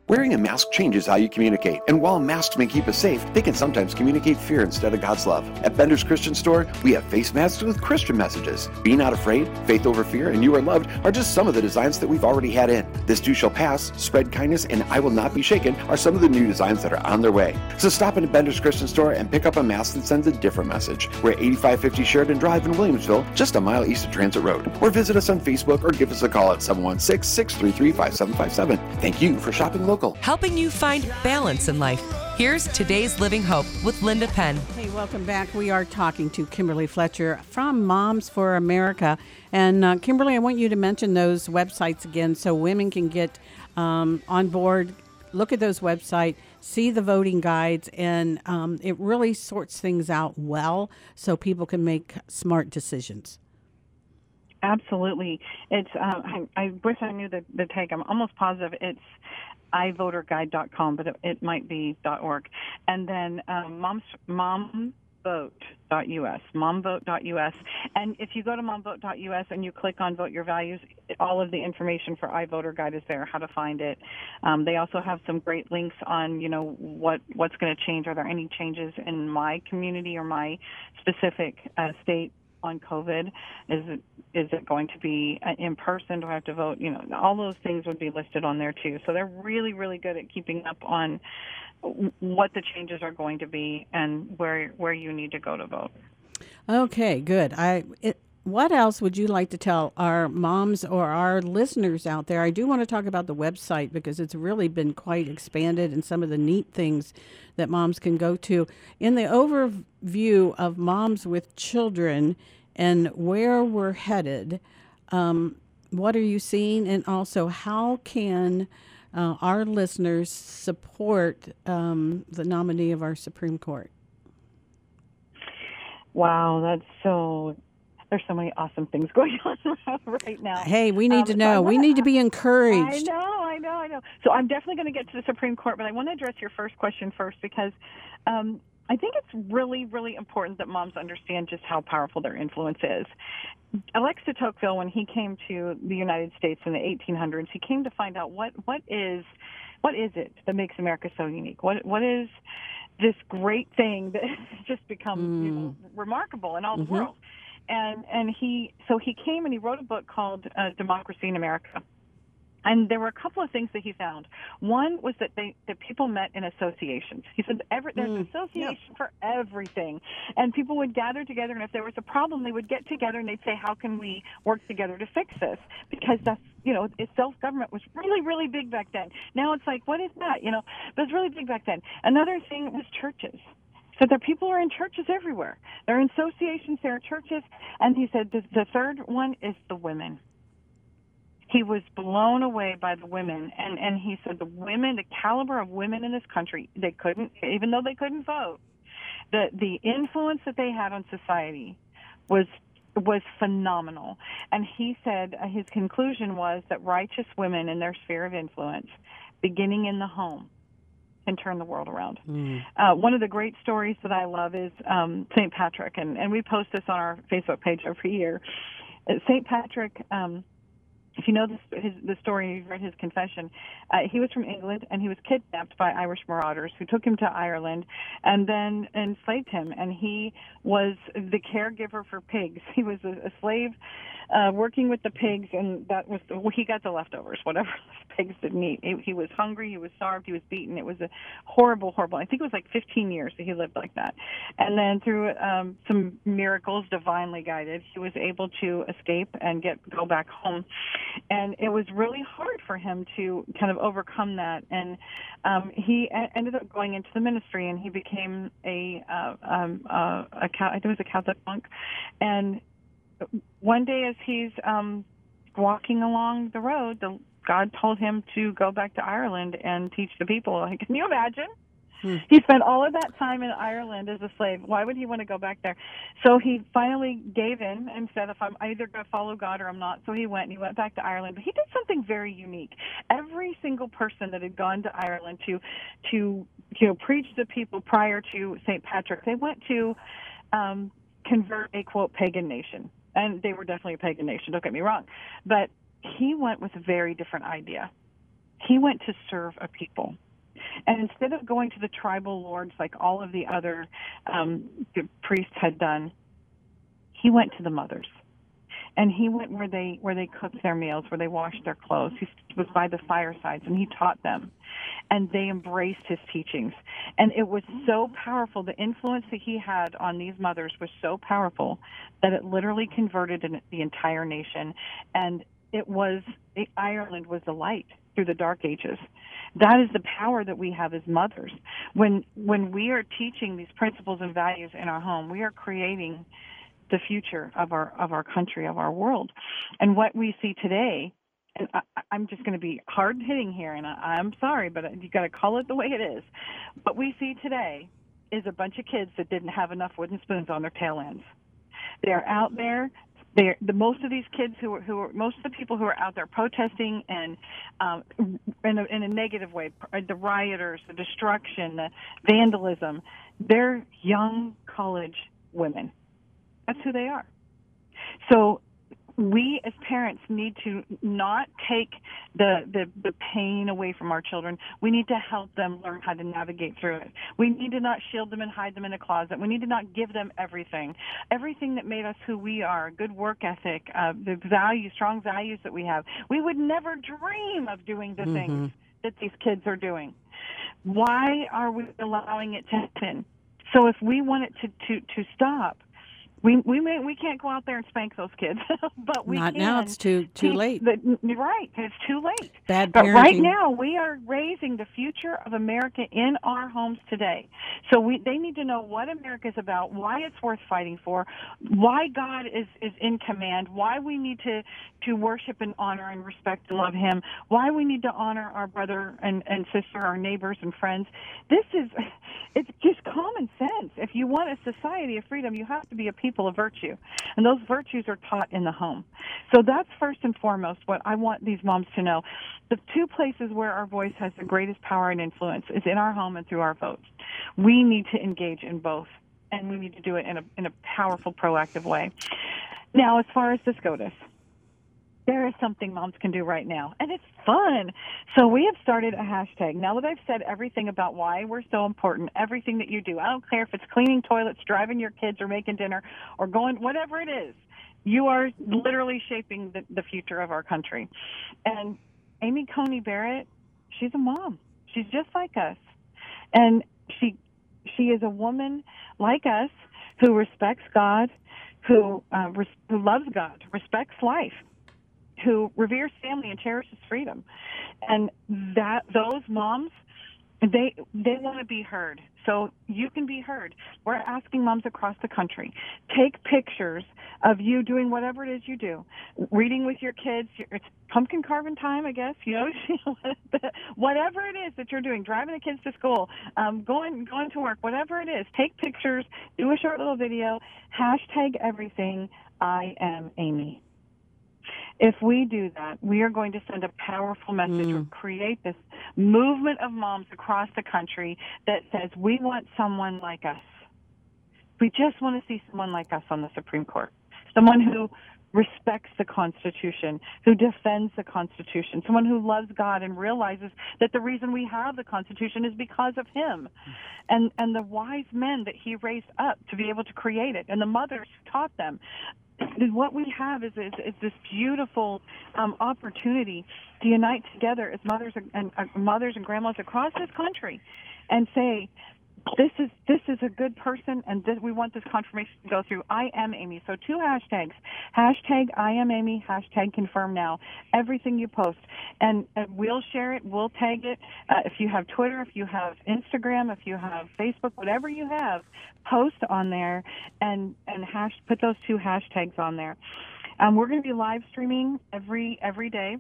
Wearing a mask changes how you communicate, and while masks may keep us safe, they can sometimes communicate fear instead of God's love. At Bender's Christian Store, we have face masks with Christian messages. Be not afraid, faith over fear, and you are loved are just some of the designs that we've already had in. This too shall pass, spread kindness, and I will not be shaken are some of the new designs that are on their way. So stop into Bender's Christian Store and pick up a mask that sends a different message. We're at 8550 Sheridan Drive in Williamsville, just a mile east of Transit Road. Or visit us on Facebook or give us a call at 716 633 5757. Thank you for shopping local local, helping you find balance in life. Here's today's Living Hope with Linda Penn. Hey, welcome back. We are talking to Kimberly Fletcher from Moms for America. And uh, Kimberly, I want you to mention those websites again so women can get um, on board, look at those websites, see the voting guides, and um, it really sorts things out well so people can make smart decisions. Absolutely. It's. Uh, I, I, wish I knew the, the take. I'm almost positive it's ivoterguide.com, but it, it might be .org. And then um, mom's momvote.us, momvote.us. And if you go to momvote.us and you click on Vote Your Values, all of the information for iVoter Guide is there, how to find it. Um, they also have some great links on, you know, what what's going to change. Are there any changes in my community or my specific uh, state on COVID? Is it is it going to be uh, in person? Do I have to vote? You know, all those things would be listed on there too. So they're really really good at keeping up on what the changes are going to be and where where you need to go to vote. Okay, good. I it, what else would you like to tell our moms or our listeners out there? I do want to talk about the website because it's really been quite expanded and some of the neat things that moms can go to. In the overview of moms with children and where we're headed, um, what are you seeing? And also, how can uh, our listeners support um, the nominee of our Supreme Court? Wow, that's so there's so many awesome things going on right now. Hey, we need Um, to know. I we need to be encouraged. I know, I know, I know. So I'm definitely going to get to the Supreme Court, but I want to address your first question first because um, I think it's really, really important that moms understand just how powerful their influence is. Alex de Tocqueville, when he came to the United States in the 1800s, he came to find out what what is what is it that makes America so unique? What what is this great thing that has just become you know, remarkable in all the world? And and he so he came and he wrote a book called uh, Democracy in America. And there were a couple of things that he found. One was that they that people met in associations. He said every, there's an association for everything, and people would gather together. And if there was a problem, they would get together and they'd say, "How can we work together to fix this?" Because that's you know, self government was really really big back then. Now it's like, what is that? You know, but it's really big back then. Another thing was churches. So there people are in churches everywhere. There are in associations, there are churches, and he said the, the third one is the women. He was blown away by the women. And and he said the women the caliber of women in this country they couldn't even though they couldn't vote the the influence that they had on society was was phenomenal. And he said uh, his conclusion was that righteous women in their sphere of influence beginning in the home can turn the world around. Uh, one of the great stories that I love is um, St. Patrick, and, and we post this on our Facebook page every year. Uh, St. Patrick, um, if you know this, his, the story, you've read his confession. Uh, he was from England and he was kidnapped by Irish marauders who took him to Ireland and then enslaved him. And he was the caregiver for pigs. He was a, a slave uh, working with the pigs, and that was well, he got the leftovers, whatever the pigs didn't eat. He, he was hungry, he was starved, he was beaten. It was a horrible, horrible. I think it was like 15 years that he lived like that. And then through um, some miracles, divinely guided, he was able to escape and get go back home. And it was really hard for him to kind of overcome that. And um, he a- ended up going into the ministry, and he became a uh, um, uh, a Ca- I think it was a Catholic monk. And one day, as he's um, walking along the road, the God told him to go back to Ireland and teach the people. Can you imagine? He spent all of that time in Ireland as a slave. Why would he want to go back there? So he finally gave in and said, "If I'm either going to follow God or I'm not." So he went and he went back to Ireland. But he did something very unique. Every single person that had gone to Ireland to to you know preach to people prior to St. Patrick, they went to um, convert a quote pagan nation, and they were definitely a pagan nation. Don't get me wrong, but he went with a very different idea. He went to serve a people. And instead of going to the tribal lords like all of the other um, priests had done, he went to the mothers. And he went where they where they cooked their meals, where they washed their clothes. He was by the firesides, and he taught them, and they embraced his teachings. And it was so powerful. The influence that he had on these mothers was so powerful that it literally converted the entire nation. And it was Ireland was the light through the dark ages. That is the power that we have as mothers. When when we are teaching these principles and values in our home, we are creating the future of our of our country, of our world. And what we see today, and I, I'm just going to be hard hitting here, and I, I'm sorry, but you got to call it the way it is. What we see today is a bunch of kids that didn't have enough wooden spoons on their tail ends. They're out there. They're, the most of these kids who are, who are most of the people who are out there protesting and um, in, a, in a negative way, the rioters, the destruction, the vandalism, they're young college women. That's who they are. So we as parents need to not take the, the the pain away from our children. We need to help them learn how to navigate through it. We need to not shield them and hide them in a closet. We need to not give them everything, everything that made us who we are, good work ethic, uh, the values, strong values that we have. We would never dream of doing the things that these kids are doing. Why are we allowing it to happen? So if we want it to to to stop, we we may we can't go out there and spank those kids, but we Not can now, it's too- too late. the- right, it's too late. Bad But right now, we are raising the future of America in our homes today. So we they need to know what America is about, why it's worth fighting for, why God is is in command, why we need to to worship and honor and respect and love Him, why we need to honor our brother and and sister, our neighbors and friends. This is it's just common sense. If you want a society of freedom, you have to be a people people of virtue. And those virtues are taught in the home. So that's first and foremost what I want these moms to know. The two places where our voice has the greatest power and influence is in our home and through our votes. We need to engage in both and we need to do it in a in a powerful proactive way. Now, as far as the SCOTUS, there is something moms can do right now, and it's fun. So we have started a hashtag. Now that I've said everything about why we're so important, everything that you do, I don't care if it's cleaning toilets, driving your kids, or making dinner, or going, whatever it is, you are literally shaping the, the future of our country. And Amy Coney Barrett, she's a mom. She's just like us, and she she is a woman like us who respects God, who uh, res- who loves God, respects life who reveres family and cherishes freedom. And that those moms they they want to be heard. So you can be heard. We're asking moms across the country take pictures of you doing whatever it is you do, reading with your kids. It's pumpkin carving time, I guess. You know, whatever it is that you're doing, driving the kids to school, um, going going to work, whatever it is. Take pictures, do a short little video, hashtag everything. I am Amy. If we do that, we are going to send a powerful message mm. or create this movement of moms across the country that says we want someone like us. We just want to see someone like us on the Supreme Court. Someone who respects the Constitution, who defends the Constitution, someone who loves God and realizes that the reason we have the Constitution is because of Him, and and the wise men that He raised up to be able to create it, and the mothers who taught them what we have is, is, is this beautiful um, opportunity to unite together as mothers and, and uh, mothers and grandmas across this country, and say, this is this is a good person and we want this confirmation to go through. I am amy. So two hashtags. Hashtag i am amy hashtag confirm now. Everything you post. And, and we'll share it we'll tag it. Uh, if you have twitter if you have instagram if you have facebook whatever you have post on there and and hash put those two hashtags on there. Um, we're going to be live streaming every every day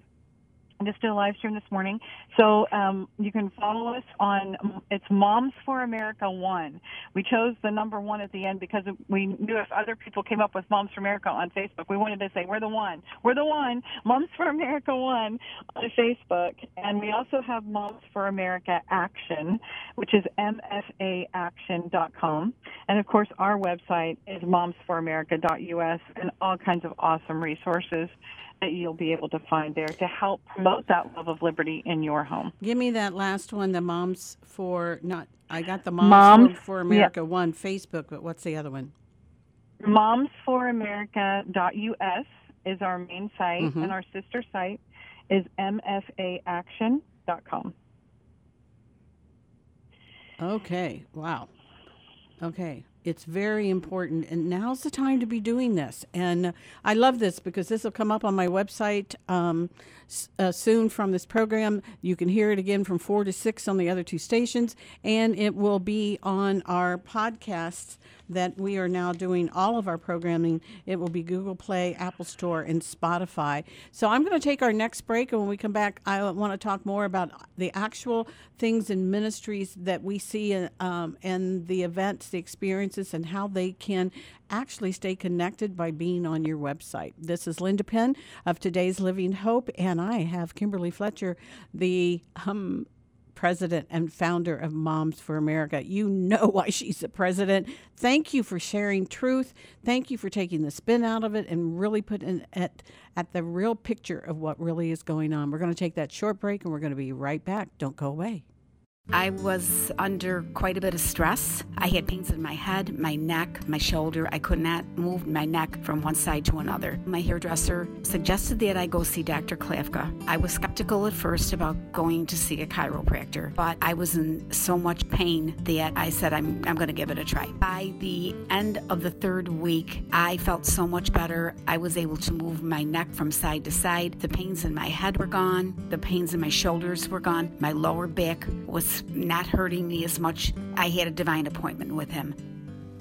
just did a live stream this morning. So um, you can follow us on it's Moms for America One. We chose the number one at the end because we knew if other people came up with Moms for America on Facebook, we wanted to say we're the one. We're the one. Moms for America One on Facebook, and we also have Moms for America Action, which is mfaaction.com, and of course our website is momsforamerica.us, and all kinds of awesome resources that you'll be able to find there to help promote that love of liberty in your home. Give me that last one, the Moms for not. I got the Moms, Moms for, America yeah. one Facebook, but what's the other one? Momsforamerica.us is our main site, mm-hmm. and our sister site is mfaaction.com. Okay. Wow. Okay. It's very important, and now's the time to be doing this. And I love this because this will come up on my website um, uh, soon from this program. You can hear it again from four to six on the other two stations, and it will be on our podcasts that we are now doing all of our programming. It will be Google Play, Apple Store, and Spotify. So I'm going to take our next break, and when we come back, I want to talk more about the actual things and ministries that we see um, and the events, the experiences, and how they can actually stay connected by being on your website. This is Linda Penn of Today's Living Hope, and I have Kimberly Fletcher, the um, president and founder of Moms for America. You know why she's the president. Thank you for sharing truth. Thank you for taking the spin out of it and really putting it at the real picture of what really is going on. We're going to take that short break and we're going to be right back. Don't go away. I was under quite a bit of stress. I had pains in my head, my neck, my shoulder. I could not move my neck from one side to another. My hairdresser suggested that I go see Dr. Klafka. I was skeptical at first about going to see a chiropractor, but I was in so much pain that I said, I'm, I'm going to give it a try. By the end of the third week, I felt so much better. I was able to move my neck from side to side. The pains in my head were gone, the pains in my shoulders were gone, my lower back was not hurting me as much. I had a divine appointment with him.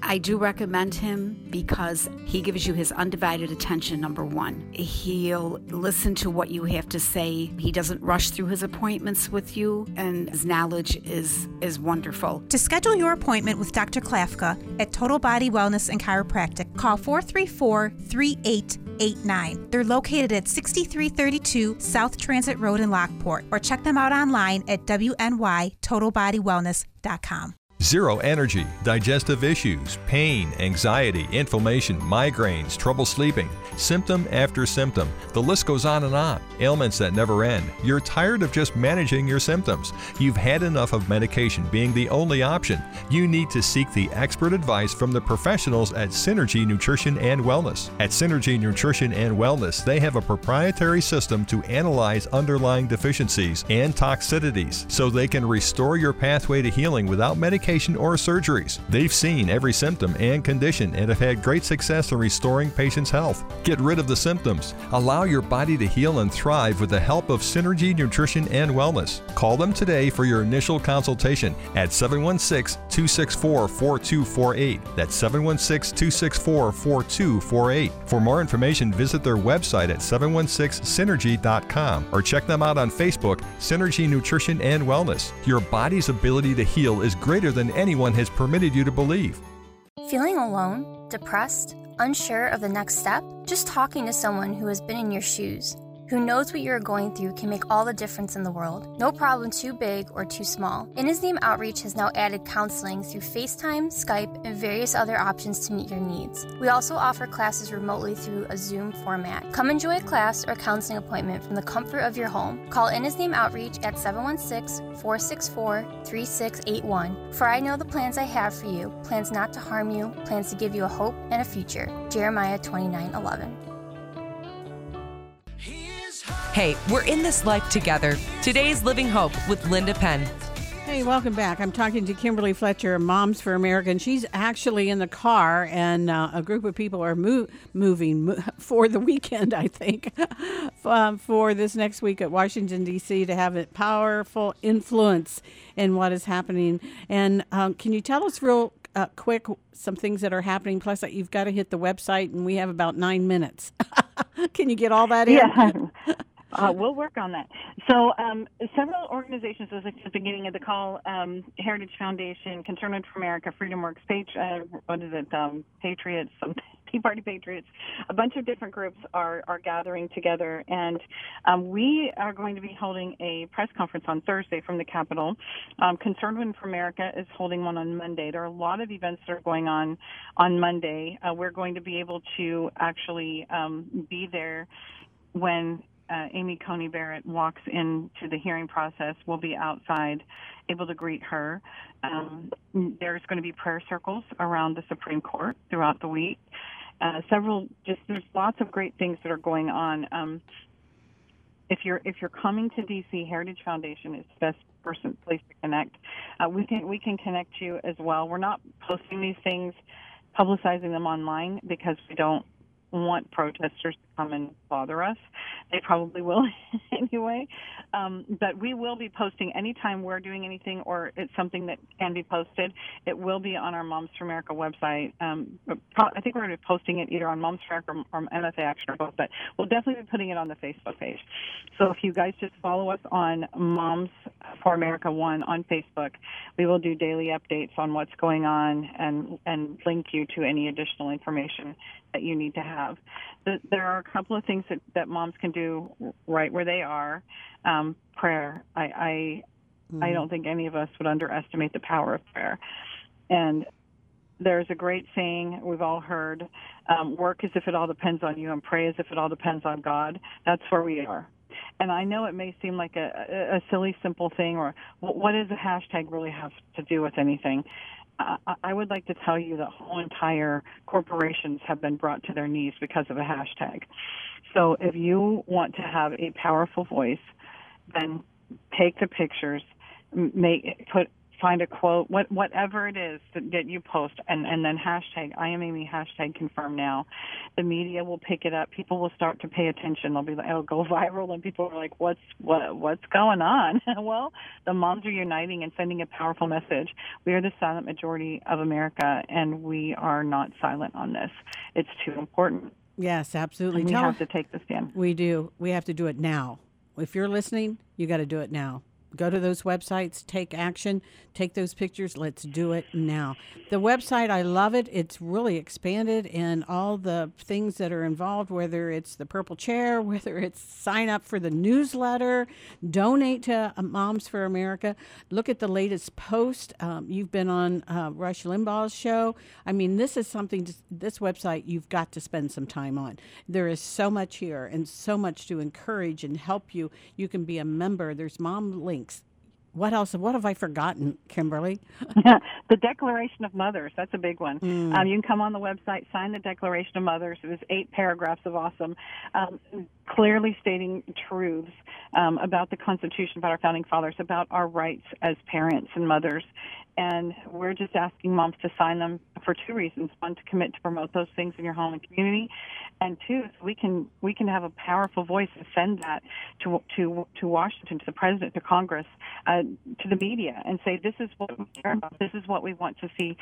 I do recommend him because he gives you his undivided attention, number one. He'll listen to what you have to say. He doesn't rush through his appointments with you, and his knowledge is, is wonderful. To schedule your appointment with Dr. Klafka at Total Body Wellness and Chiropractic, call 434 3889. They're located at 6332 South Transit Road in Lockport, or check them out online at WNYTotalBodyWellness.com. Zero energy, digestive issues, pain, anxiety, inflammation, migraines, trouble sleeping, symptom after symptom. The list goes on and on. Ailments that never end. You're tired of just managing your symptoms. You've had enough of medication being the only option. You need to seek the expert advice from the professionals at Synergy Nutrition and Wellness. At Synergy Nutrition and Wellness, they have a proprietary system to analyze underlying deficiencies and toxicities so they can restore your pathway to healing without medication or surgeries. They've seen every symptom and condition and have had great success in restoring patients' health. Get rid of the symptoms. Allow your body to heal and thrive with the help of Synergy Nutrition and Wellness. Call them today for your initial consultation at 716 264 4248. That's 716 264 4248. For more information, visit their website at 716synergy.com or check them out on Facebook, Synergy Nutrition and Wellness. Your body's ability to heal is greater than anyone has permitted you to believe. Feeling alone, depressed, unsure of the next step? Just talking to someone who has been in your shoes who knows what you're going through can make all the difference in the world. No problem too big or too small. In His Name Outreach has now added counseling through FaceTime, Skype, and various other options to meet your needs. We also offer classes remotely through a Zoom format. Come enjoy a class or counseling appointment from the comfort of your home. Call In His Name Outreach at 716 464 3681. For I know the plans I have for you plans not to harm you, plans to give you a hope and a future. Jeremiah 29 11. Hey, we're in this life together. Today's Living Hope with Linda Penn. Hey, welcome back. I'm talking to Kimberly Fletcher, Moms for America, and she's actually in the car, and uh, a group of people are mo- moving mo- for the weekend, I think, um, for this next week at Washington, D.C., to have a powerful influence in what is happening. And um, can you tell us real uh, quick some things that are happening? Plus, that you've got to hit the website, and we have about nine minutes. can you get all that in? Yeah. Uh, we'll work on that. So, um, several organizations, as I said at the beginning of the call, um, Heritage Foundation, Concerned for America, Freedom Works, Page, uh, what is it, um, Patriots, Tea Party Patriots, a bunch of different groups are, are gathering together, and um, we are going to be holding a press conference on Thursday from the Capitol. Um, Concerned Women for America is holding one on Monday. There are a lot of events that are going on on Monday. Uh, we're going to be able to actually um, be there when uh, Amy Coney Barrett walks into the hearing process, we'll be outside able to greet her. Um, there's going to be prayer circles around the Supreme Court throughout the week. Uh, several, just there's lots of great things that are going on. Um, if you're if you're coming to DC, Heritage Foundation is the best person place to connect. Uh, we can we can connect you as well. We're not posting these things, publicizing them online because we don't want protesters to come and bother us. They probably will anyway. Um, but we will be posting anytime we're doing anything or it's something that can be posted. It will be on our Moms for America website. Um, I think we're going to be posting it either on Moms for America or MFA Action or both, but we'll definitely be putting it on the Facebook page. So if you guys just follow us on Moms for America 1 on Facebook, we will do daily updates on what's going on and, and link you to any additional information that you need to have. There are a couple of things that, that moms can do right where they are. Um, prayer. I I, mm. I don't think any of us would underestimate the power of prayer. And there's a great saying we've all heard: um, "Work as if it all depends on you, and pray as if it all depends on God." That's where we are. And I know it may seem like a, a, a silly, simple thing, or what does a hashtag really have to do with anything? I would like to tell you that whole entire corporations have been brought to their knees because of a hashtag. So if you want to have a powerful voice, then take the pictures, make put find a quote, what whatever it is that, that you post, and and then hashtag I am Amy hashtag confirm now. The media will pick it up. People will start to pay attention. They'll be like, it'll go viral, and people are like, what's what what's going on? well, the moms are uniting and sending a powerful message. We are the silent majority of America, and we are not silent on this. It's too important. Yes, absolutely. And we Tell have to take the stand. We do. We have to do it now. If you're listening, you got to do it now go to those websites, take action, take those pictures. Let's do it now. The website, I love it. It's really expanded in all the things that are involved, whether it's the purple chair, whether it's sign up for the newsletter, donate to uh, Moms for America. Look at the latest post. Um, you've been on uh, Rush Limbaugh's show. I mean, this is something, to, this website you've got to spend some time on. There is so much here and so much to encourage and help you. You can be a member. There's mom links what else? What have I forgotten, Kimberly? the Declaration of Mothers. That's a big one. Mm. Um, you can come on the website, sign the Declaration of Mothers. It was eight paragraphs of awesome, um, clearly stating truths um, about the Constitution, about our founding fathers, about our rights as parents and mothers. And we're just asking moms to sign them for two reasons: one, to commit to promote those things in your home and community, and two, so we can we can have a powerful voice and send that to to to Washington, to the president, to Congress, uh, to the media, and say this is what we care about. This is what we want to see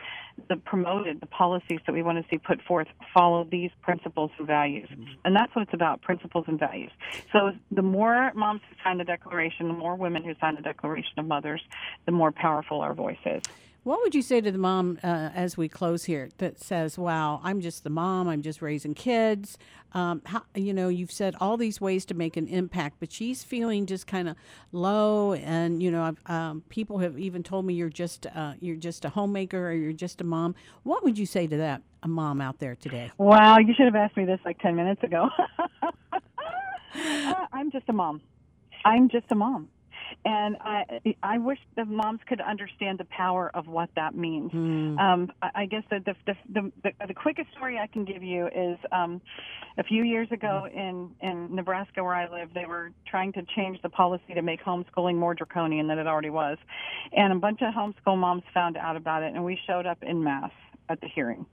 the promoted, the policies that we want to see put forth follow these principles and values, mm-hmm. and that's what it's about: principles and values. So the more moms who sign the Declaration, the more women who sign the Declaration of Mothers, the more powerful our voice is. What would you say to the mom uh, as we close here that says, "Wow, I'm just the mom. I'm just raising kids." Um, how, you know, you've said all these ways to make an impact, but she's feeling just kind of low, and you know, um, people have even told me you're just uh, you're just a homemaker or you're just a mom. What would you say to that a mom out there today? Wow, you should have asked me this like ten minutes ago. uh, I'm just a mom. I'm just a mom and I I wish the moms could understand the power of what that means. Mm. Um, I, I guess the the, the the, the quickest story I can give you is um, a few years ago in in Nebraska where I live, they were trying to change the policy to make homeschooling more draconian than it already was, and a bunch of homeschool moms found out about it, and we showed up in mass at the hearing.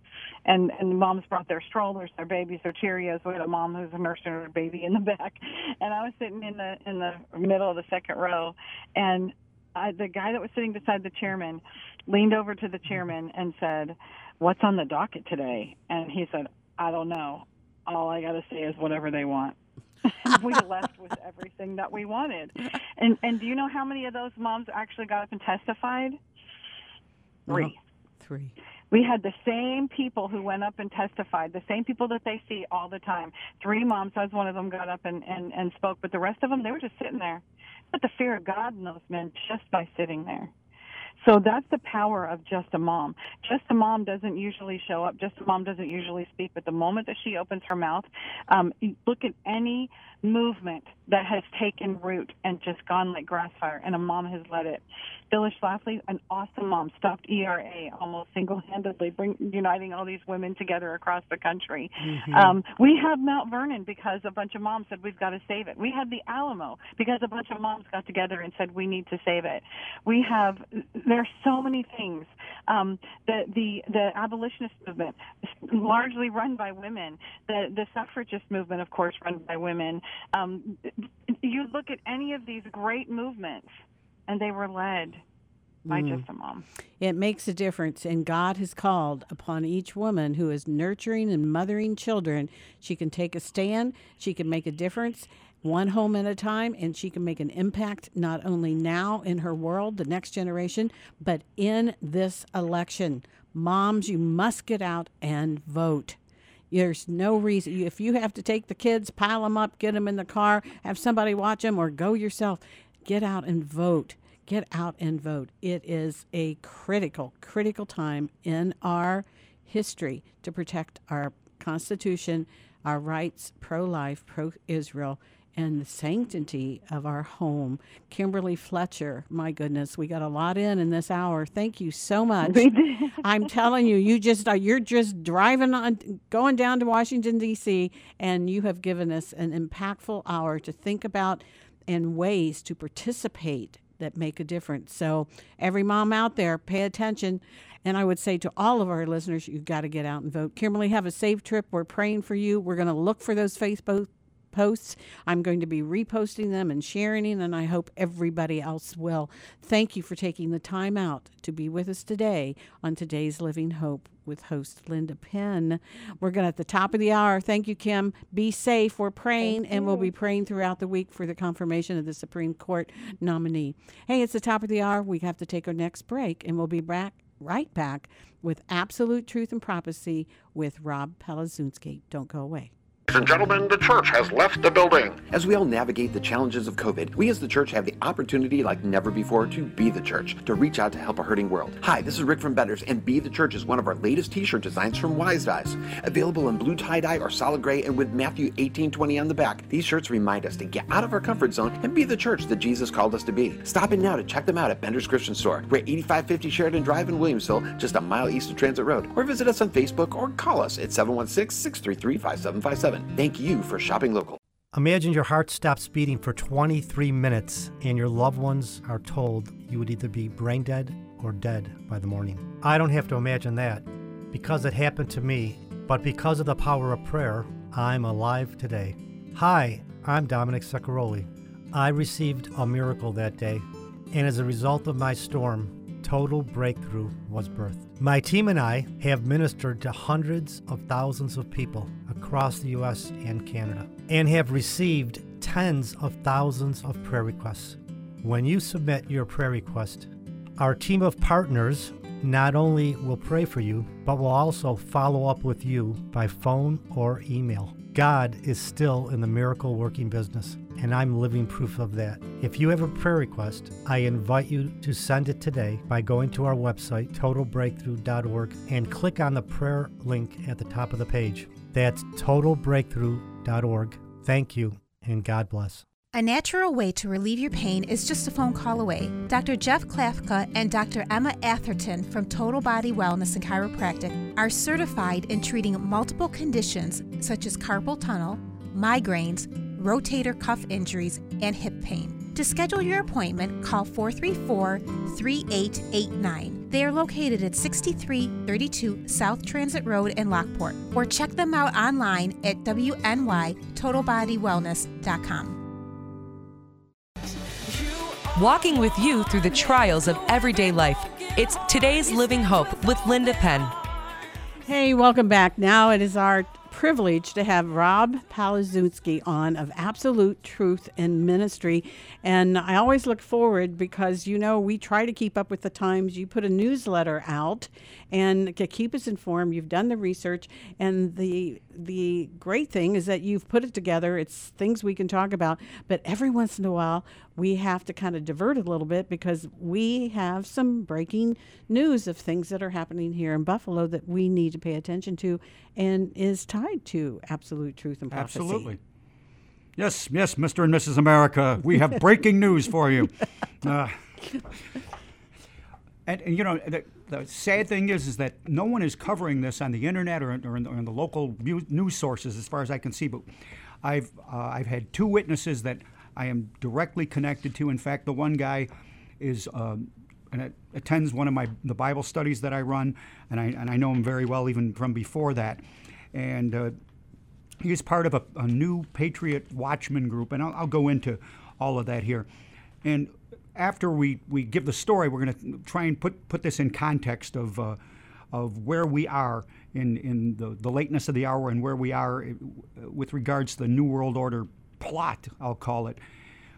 And and the moms brought their strollers, their babies, their Cheerios. We had a mom who's a nursing her baby in the back, and I was sitting in the in the middle of the second row, and I, the guy that was sitting beside the chairman leaned over to the chairman and said, "What's on the docket today?" And he said, "I don't know. All I got to say is whatever they want." we left with everything that we wanted. And and do you know how many of those moms actually got up and testified? Uh-huh. Three. Three we had the same people who went up and testified, the same people that they see all the time. Three moms, I was one of them, got up and, and, and spoke, but the rest of them, they were just sitting there. But the fear of God in those men just by sitting there. So that's the power of just a mom. Just a mom doesn't usually show up. Just a mom doesn't usually speak. But the moment that she opens her mouth, um, look at any movement that has taken root and just gone like grass fire, and a mom has led it. Phyllis Schlafly, an awesome mom, stopped ERA almost single-handedly, bring, uniting all these women together across the country. Mm-hmm. Um, we have Mount Vernon because a bunch of moms said we've got to save it. We have the Alamo because a bunch of moms got together and said we need to save it. We have there are so many things. Um, the the the abolitionist movement, largely run by women. The the suffragist movement, of course, run by women. Um, you look at any of these great movements, and they were led by mm. just a mom. It makes a difference, and God has called upon each woman who is nurturing and mothering children. She can take a stand, she can make a difference, one home at a time, and she can make an impact not only now in her world, the next generation, but in this election. Moms, you must get out and vote. There's no reason. If you have to take the kids, pile them up, get them in the car, have somebody watch them, or go yourself, get out and vote. Get out and vote. It is a critical, critical time in our history to protect our Constitution, our rights, pro life, pro Israel, and the sanctity of our home. Kimberly Fletcher, my goodness, we got a lot in in this hour. Thank you so much. We did. I'm telling you, you just are you're just driving on going down to Washington D.C. and you have given us an impactful hour to think about and ways to participate that make a difference. So, every mom out there, pay attention. And I would say to all of our listeners, you've got to get out and vote. Kimberly, have a safe trip. We're praying for you. We're going to look for those Facebook posts. I'm going to be reposting them and sharing them, and I hope everybody else will. Thank you for taking the time out to be with us today on today's Living Hope with host Linda Penn. We're going to at the top of the hour. Thank you, Kim. Be safe. We're praying, and we'll be praying throughout the week for the confirmation of the Supreme Court nominee. Hey, it's the top of the hour. We have to take our next break, and we'll be back right back with absolute truth and prophecy with Rob Palazunski. Don't go away. Ladies and gentlemen, the church has left the building. As we all navigate the challenges of COVID, we as the church have the opportunity like never before to be the church, to reach out to help a hurting world. Hi, this is Rick from Benders, and Be the Church is one of our latest t-shirt designs from Wise Dyes. Available in blue tie-dye or solid gray and with Matthew 1820 on the back, these shirts remind us to get out of our comfort zone and be the church that Jesus called us to be. Stop in now to check them out at Bender's Christian Store. We're at 8550 Sheridan Drive in Williamsville, just a mile east of Transit Road. Or visit us on Facebook or call us at 716-633-5757. Thank you for shopping local. Imagine your heart stops beating for 23 minutes and your loved ones are told you would either be brain dead or dead by the morning. I don't have to imagine that because it happened to me, but because of the power of prayer, I'm alive today. Hi, I'm Dominic Saccaroli. I received a miracle that day, and as a result of my storm, total breakthrough was birthed. My team and I have ministered to hundreds of thousands of people across the U.S. and Canada and have received tens of thousands of prayer requests. When you submit your prayer request, our team of partners not only will pray for you, but will also follow up with you by phone or email. God is still in the miracle working business, and I'm living proof of that. If you have a prayer request, I invite you to send it today by going to our website, totalbreakthrough.org, and click on the prayer link at the top of the page. That's totalbreakthrough.org. Thank you, and God bless. A natural way to relieve your pain is just a phone call away. Dr. Jeff Klafka and Dr. Emma Atherton from Total Body Wellness and Chiropractic are certified in treating multiple conditions such as carpal tunnel, migraines, rotator cuff injuries, and hip pain. To schedule your appointment, call 434 3889. They are located at 6332 South Transit Road in Lockport, or check them out online at wnytotalbodywellness.com. Walking with you through the trials of everyday life. It's today's Living Hope with Linda Penn. Hey, welcome back. Now it is our privilege to have Rob Palazunski on of Absolute Truth and Ministry. And I always look forward because, you know, we try to keep up with the times. You put a newsletter out and to keep us informed. You've done the research. And the, the great thing is that you've put it together. It's things we can talk about. But every once in a while, we have to kind of divert a little bit because we have some breaking news of things that are happening here in Buffalo that we need to pay attention to and is tied to absolute truth and prophecy. Absolutely. Yes, yes, Mr. and Mrs. America, we have breaking news for you. Uh, and, and, you know, the, the, sad thing is, is that no one is covering this on the internet or, or, in, or in, the local news sources, as far as I can see. But I've uh, I've had two witnesses that I am directly connected to. In fact, the one guy is um, and attends one of my the Bible studies that I run, and I and I know him very well even from before that, and uh, he is part of a, a, new Patriot Watchman group, and I'll, I'll, go into all of that here, and after we, we give the story, we're going to try and put put this in context of. Uh, of where we are in, in the, the lateness of the hour and where we are uh, with regards to the New World Order plot, I'll call it.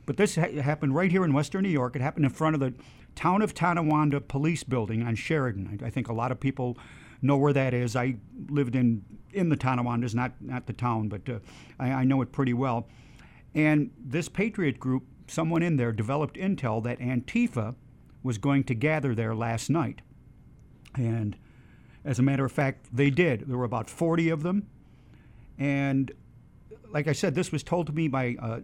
But this ha- happened right here in Western New York. It happened in front of the Town of Tonawanda Police Building on Sheridan. I, I think a lot of people know where that is. I lived in in the Tonawandas, not not the town, but uh, I, I know it pretty well. And this Patriot group, someone in there developed intel that Antifa was going to gather there last night. And as a matter of fact, they did. There were about 40 of them. And like I said, this was told to me by uh,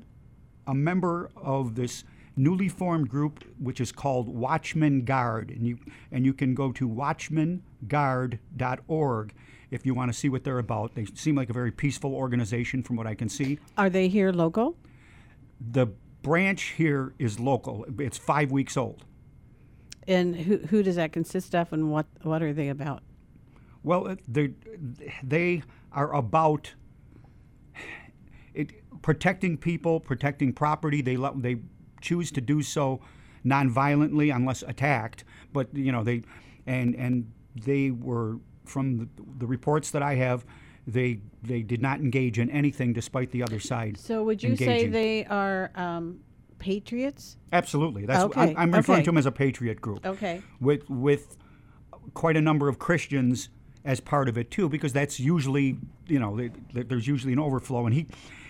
a member of this newly formed group, which is called Watchman Guard, and you and you can go to watchmanguard.org if you want to see what they're about. They seem like a very peaceful organization, from what I can see. Are they here local? The branch here is local. It's five weeks old. And who who does that consist of, and what what are they about? Well, uh, they they are about it, protecting people, protecting property. They let, they choose to do so nonviolently unless attacked. But you know they and and they were from the, the reports that I have. They they did not engage in anything despite the other side. So would you say they are um, patriots? Absolutely. That's Okay, I'm, I'm referring okay. to them as a patriot group. Okay. With with quite a number of Christians as part of it too, because that's usually you know they, they- there's usually an overflow, and he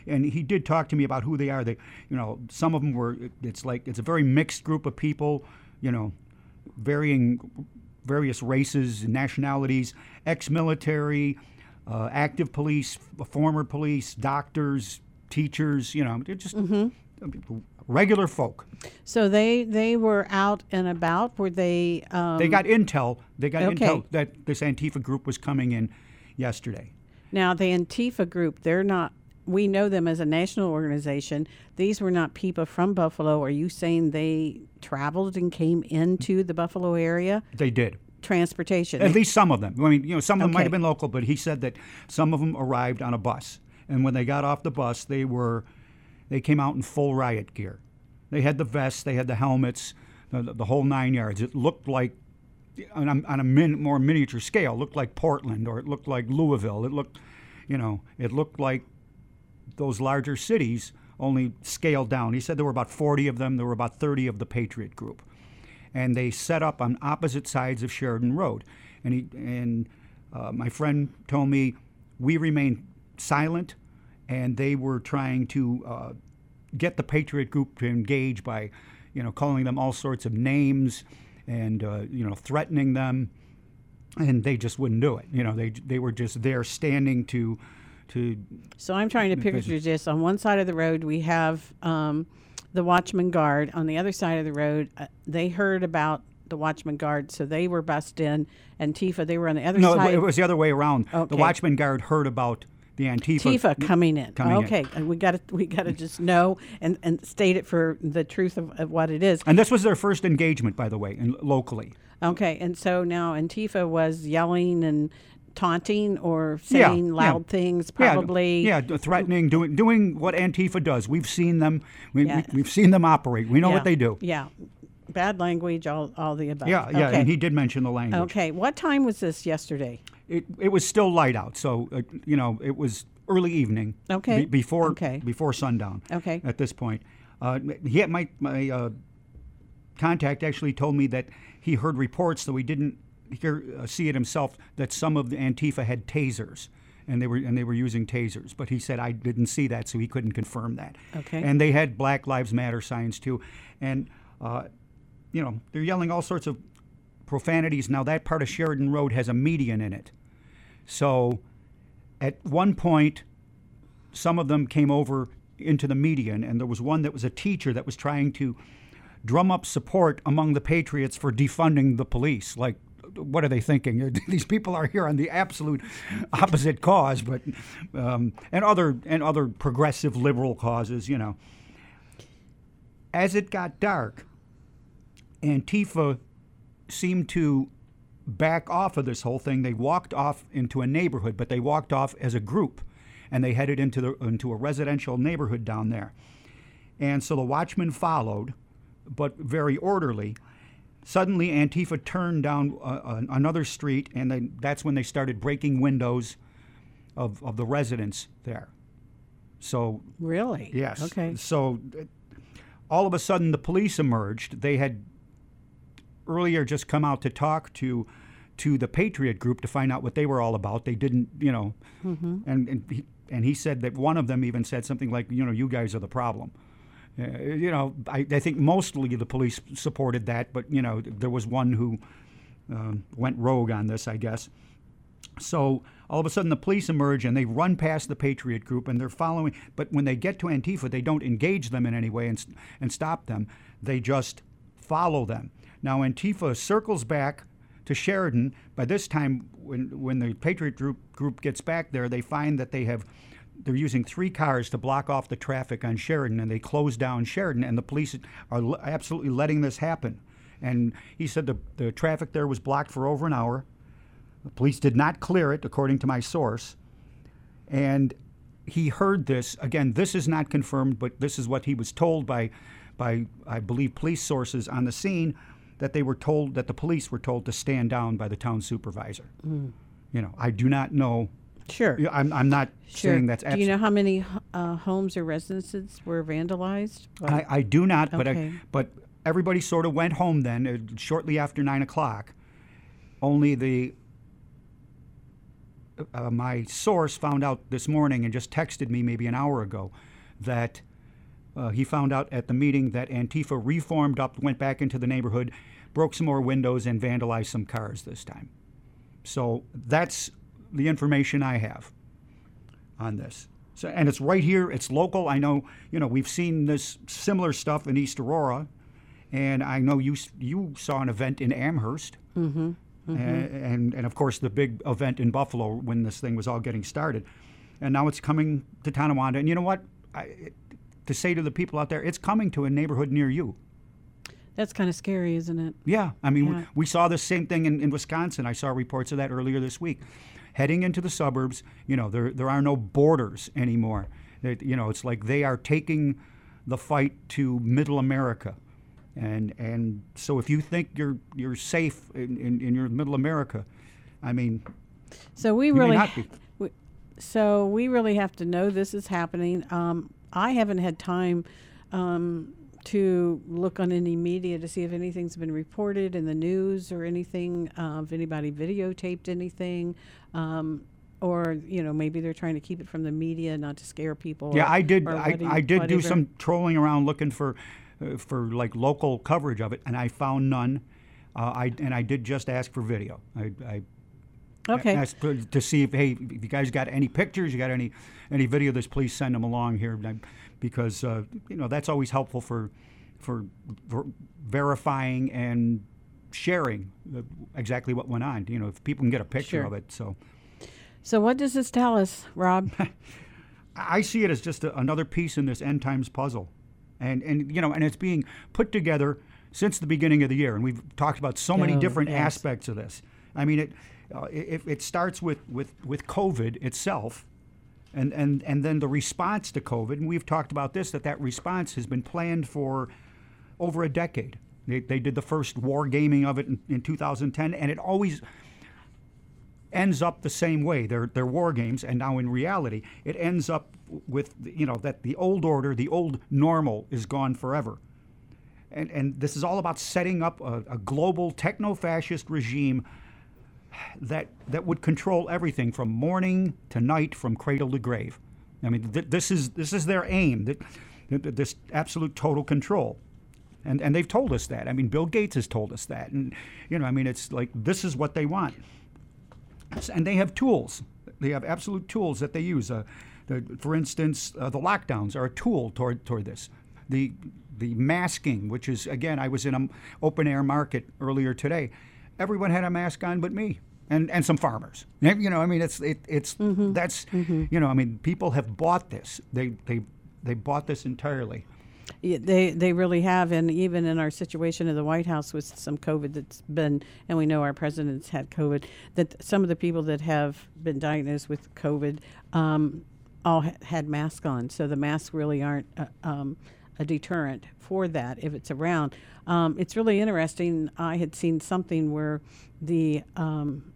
and he did talk to me about who they are. They you know some of them were it's like it's a very mixed group of people, you know, varying various races and nationalities, ex-military, uh, active police, former police, doctors, teachers. You know, they're just regular folk. So they they were out and about. Were they? Um, They got intel. They got okay. intel that this Antifa group was coming in yesterday. now the Antifa group. They're not. We know them as a national organization. These were not people from Buffalo. Are you saying they traveled and came into the Buffalo area? They did. Transportation. At least some of them. I mean, you know, some of them might have been local, but he said that some of them arrived on a bus, and when they got off the bus, they were, they came out in full riot gear. They had the vests, they had the helmets, the, the whole nine yards. It looked like, on a, on a min, more miniature scale, it looked like Portland or it looked like Louisville. It looked, you know, it looked like those larger cities, only scaled down. He said there were about 40 of them. There were about 30 of the Patriot Group, and they set up on opposite sides of Sheridan Road. And he and uh, my friend told me we remained silent, and they were trying to uh, get the Patriot Group to engage by, you know, calling them all sorts of names and uh, you know threatening them and they just wouldn't do it. You know, they they were just there standing to to So I'm trying to picture this. On one side of the road, we have um, the Watchman Guard. On the other side of the road, uh, they heard about the Watchman Guard, so they were bussed in. Antifa, they were on the other side. no, it, was the other way around. Okay. The Watchman Guard heard about the Antifa Antifa coming in. coming in. okay, and we got to we got to just know and, and state it for the truth of, of what it is. And this was their first engagement, by the way, in, locally. Okay, and so now Antifa was yelling and taunting or saying yeah. loud things, probably. Yeah, d- threatening, doing doing what Antifa does. We've seen them. We, Yeah. we, have seen them operate. We know Yeah, what they do. Yeah, bad language, all all the above. Yeah, yeah. Okay. And he did mention the language. Okay, what time was this yesterday? It, it was still light out, so uh, you know it was early evening. Okay. be- before Okay. before sundown. Okay. At this point, uh, he had my my uh, contact actually told me that he heard reports, though he didn't hear uh, see it himself, that some of the Antifa had tasers. And they were and they were using tasers, but he said I didn't see that, so he couldn't confirm that. Okay. And they had Black Lives Matter signs too, and uh, you know they're yelling all sorts of profanities. Now that part of Sheridan Road has a median in it, so at one point, some of them came over into the median, and there was one that was a teacher that was trying to drum up support among the patriots for defunding the police. Like, what are they thinking? These people are here on the absolute opposite cause, but um, and other and other progressive liberal causes, you know. As it got dark, Antifa seemed to back off of this whole thing. They walked off into a neighborhood, but they walked off as a group, and they headed into the into a residential neighborhood down there. And so the watchman followed, but very orderly. Suddenly, Antifa turned down uh, uh, another street, and then that's when they started breaking windows of, of the residents there. So Really? Yes. Okay. So uh, all of a sudden, the police emerged. They had earlier just come out to talk to to the Patriot Group to find out what they were all about. They didn't, you know, mm-hmm. and and he, and he said that one of them even said something like, you know, you guys are the problem. Uh, you know, I, I think mostly the police supported that, but you know, there was one who um, went rogue on this, I guess. So all of a sudden, the police emerge and they run past the Patriot Group and they're following. But when they get to Antifa, they don't engage them in any way and, and stop them. They just follow them. Now, Antifa circles back to Sheridan. By this time, when, when the Patriot Group, group gets back there, they find that they have they're using three cars to block off the traffic on Sheridan, and they closed down Sheridan, and the police are l- absolutely letting this happen. And he said the, the traffic there was blocked for over an hour. The police did not clear it, according to my source. And he heard this. Again, this is not confirmed, but this is what he was told by, by I believe, police sources on the scene that they were told that the police were told to stand down by the town supervisor. Mm. You know, I do not know. Sure. Yeah, I'm, I'm not Sure. saying that's Do you know how many uh, homes or residences were vandalized? I, I do not, but Okay. I, but everybody sort of went home then, uh, shortly after nine o'clock. Only the uh, my source found out this morning and just texted me maybe an hour ago that uh, he found out at the meeting that Antifa reformed up, went back into the neighborhood, broke some more windows, and vandalized some cars this time. So that's the information I have on this. So, and it's right here. It's local. I know. You know, we've seen this similar stuff in East Aurora, and I know you you saw an event in Amherst, Mm-hmm. a- and and of course the big event in Buffalo when this thing was all getting started, and now it's coming to Tonawanda. And you know what? I, to say to the people out there, it's coming to a neighborhood near you. That's kind of scary, isn't it? Yeah, I mean, Yeah. we, we saw the same thing in, in Wisconsin. I saw reports of that earlier this week. Heading into the suburbs, you know, there, there are no borders anymore. It, you know, it's like they are taking the fight to middle America. And, and so if you think you're, you're safe in, in, in your middle America, I mean, So we really, we, so we really have to know this is happening. Um, I haven't had time um, to look on any media to see if anything's been reported in the news or anything. Uh, if anybody videotaped anything, um, or you know maybe they're trying to keep it from the media, not to scare people. Yeah, or- I did. I, I did do whatever. some trolling around looking for, uh, for like local coverage of it, and I found none. Uh, I and I did just ask for video. I, I Okay. asked to, to see if hey, if you guys got any pictures, you got any any video, of this please send them along here, because uh, you know that's always helpful for for ver- verifying and sharing uh, exactly what went on. You know, if people can get a picture Sure. of it, so. So what does this tell us, Rob? I see it as just a, another piece in this end times puzzle, and and you know, and it's being put together since the beginning of the year, and we've talked about so many Oh, different yes. aspects of this. I mean, it uh, it, it starts with with with COVID itself, and and and then the response to COVID, and we've talked about this that that response has been planned for over a decade. They, they did the first war gaming of it in, in 2010, and it always ends up the same way. They're, they're war games, and now in reality, it ends up with, you know, that the old order, the old normal is gone forever. And, and this is all about setting up a, a global techno fascist regime that, that would control everything from morning to night, from cradle to grave. I mean, th- this, is, this is their aim, that, that, this absolute total control. And, and they've told us that. I mean, Bill Gates has told us that. And, you know, I mean, it's like this is what they want and they have tools. They have absolute tools that they use. Uh, the, for instance, uh, the lockdowns are a tool toward toward this. The the masking, which is again, I was in an open air market earlier today. Everyone had a mask on but me. And, and some farmers, you know. I mean, it's it, it's that's you know. I mean, people have bought this. They they they bought this entirely. Yeah, they they really have, and even in our situation in the White House with some COVID that's been, and we know our president's had COVID, that some of the people that have been diagnosed with COVID um, all ha- had masks on, so the masks really aren't uh, um, a deterrent for that if it's around. Um, it's really interesting. I had seen something where the um,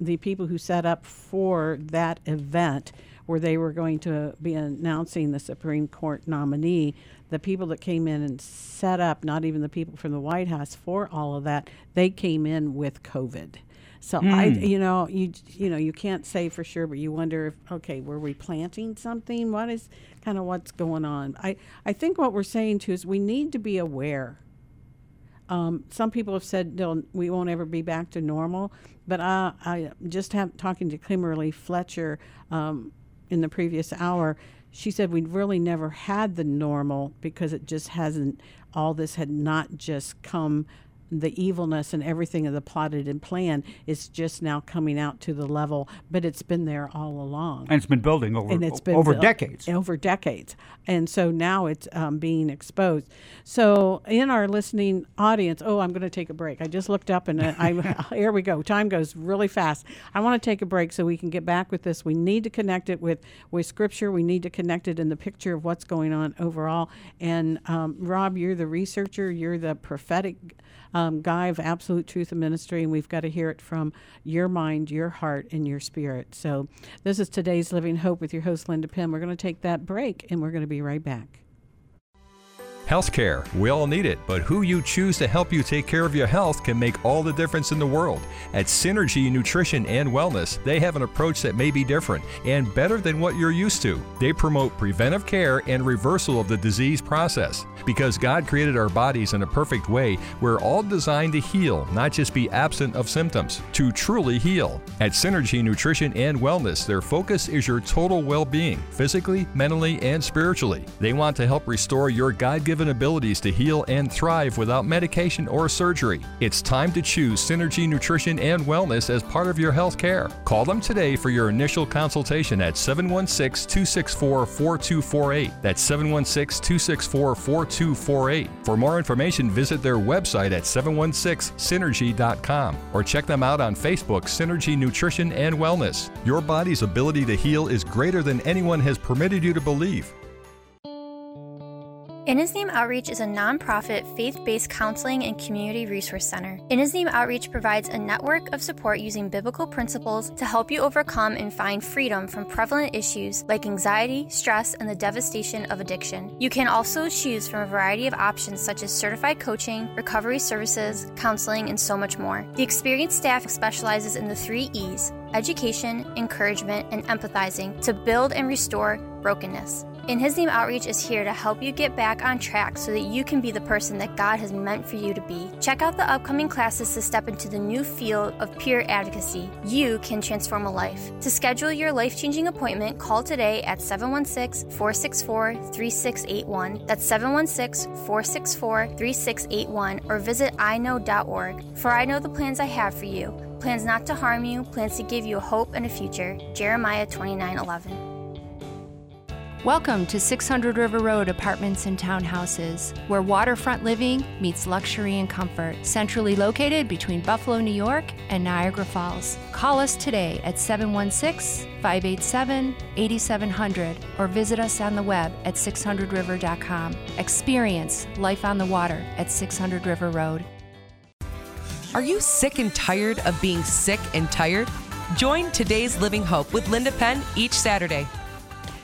the people who set up for that event where they were going to be announcing the Supreme Court nominee, the people that came in and set up, not even the people from the White House for all of that, they came in with COVID. So I, Hmm. you know, you you know, you can't say for sure, but you wonder if okay, were we planting something? What is kind of what's going on? I I think what we're saying too is we need to be aware um, some people have said we won't ever be back to normal, but I, I just have talking to Kimberly Fletcher um, in the previous hour. She said we'd really never had the normal because it just hasn't. All this had not just come the evilness and everything of the plotted and plan is just now coming out to the level, but it's been there all along. And it's been building over and it's been over built- decades. Over decades, and so now it's um, being exposed. So in our listening audience, oh, I'm going to take a break. I just looked up and I here we go. Time goes really fast. I want to take a break so we can get back with this. We need to connect it with with Scripture. We need to connect it in the picture of what's going on overall. And um, Rob, you're the researcher. You're the prophetic um, guy of absolute truth and ministry, and we've got to hear it from your mind, your heart, and your spirit. So, this is today's Living Hope with your host, Linda Pym. We're going to take that break, and we're going to be right back. Healthcare. We all need it, but who you choose to help you take care of your health can make all the difference in the world. At Synergy Nutrition and Wellness, they have an approach that may be different and better than what you're used to. They promote preventive care and reversal of the disease process. Because God created our bodies in a perfect way, we're all designed to heal, not just be absent of symptoms, to truly heal. At Synergy Nutrition and Wellness, their focus is your total well being, physically, mentally, and spiritually. They want to help restore your God given abilities to heal and thrive without medication or surgery. It's time to choose Synergy Nutrition and Wellness as part of your health care. Call them today for your initial consultation at 716 264 4248. That's 716 264 4248. For more information, visit their website at 716synergy.com or check them out on Facebook, Synergy Nutrition and Wellness. Your body's ability to heal is greater than anyone has permitted you to believe. In His Name Outreach is a nonprofit, faith based counseling and community resource center. In His Name Outreach provides a network of support using biblical principles to help you overcome and find freedom from prevalent issues like anxiety, stress, and the devastation of addiction. You can also choose from a variety of options such as certified coaching, recovery services, counseling, and so much more. The experienced staff specializes in the three E's education, encouragement, and empathizing to build and restore brokenness. In His Name Outreach is here to help you get back on track so that you can be the person that God has meant for you to be. Check out the upcoming classes to step into the new field of peer advocacy. You can transform a life. To schedule your life changing appointment, call today at 716 464 3681. That's 716 464 3681 or visit iknow.org. For I know the plans I have for you plans not to harm you, plans to give you hope and a future. Jeremiah 29 11. Welcome to 600 River Road Apartments and Townhouses, where waterfront living meets luxury and comfort. Centrally located between Buffalo, New York and Niagara Falls. Call us today at 716 587 8700 or visit us on the web at 600river.com. Experience life on the water at 600 River Road. Are you sick and tired of being sick and tired? Join today's Living Hope with Linda Penn each Saturday.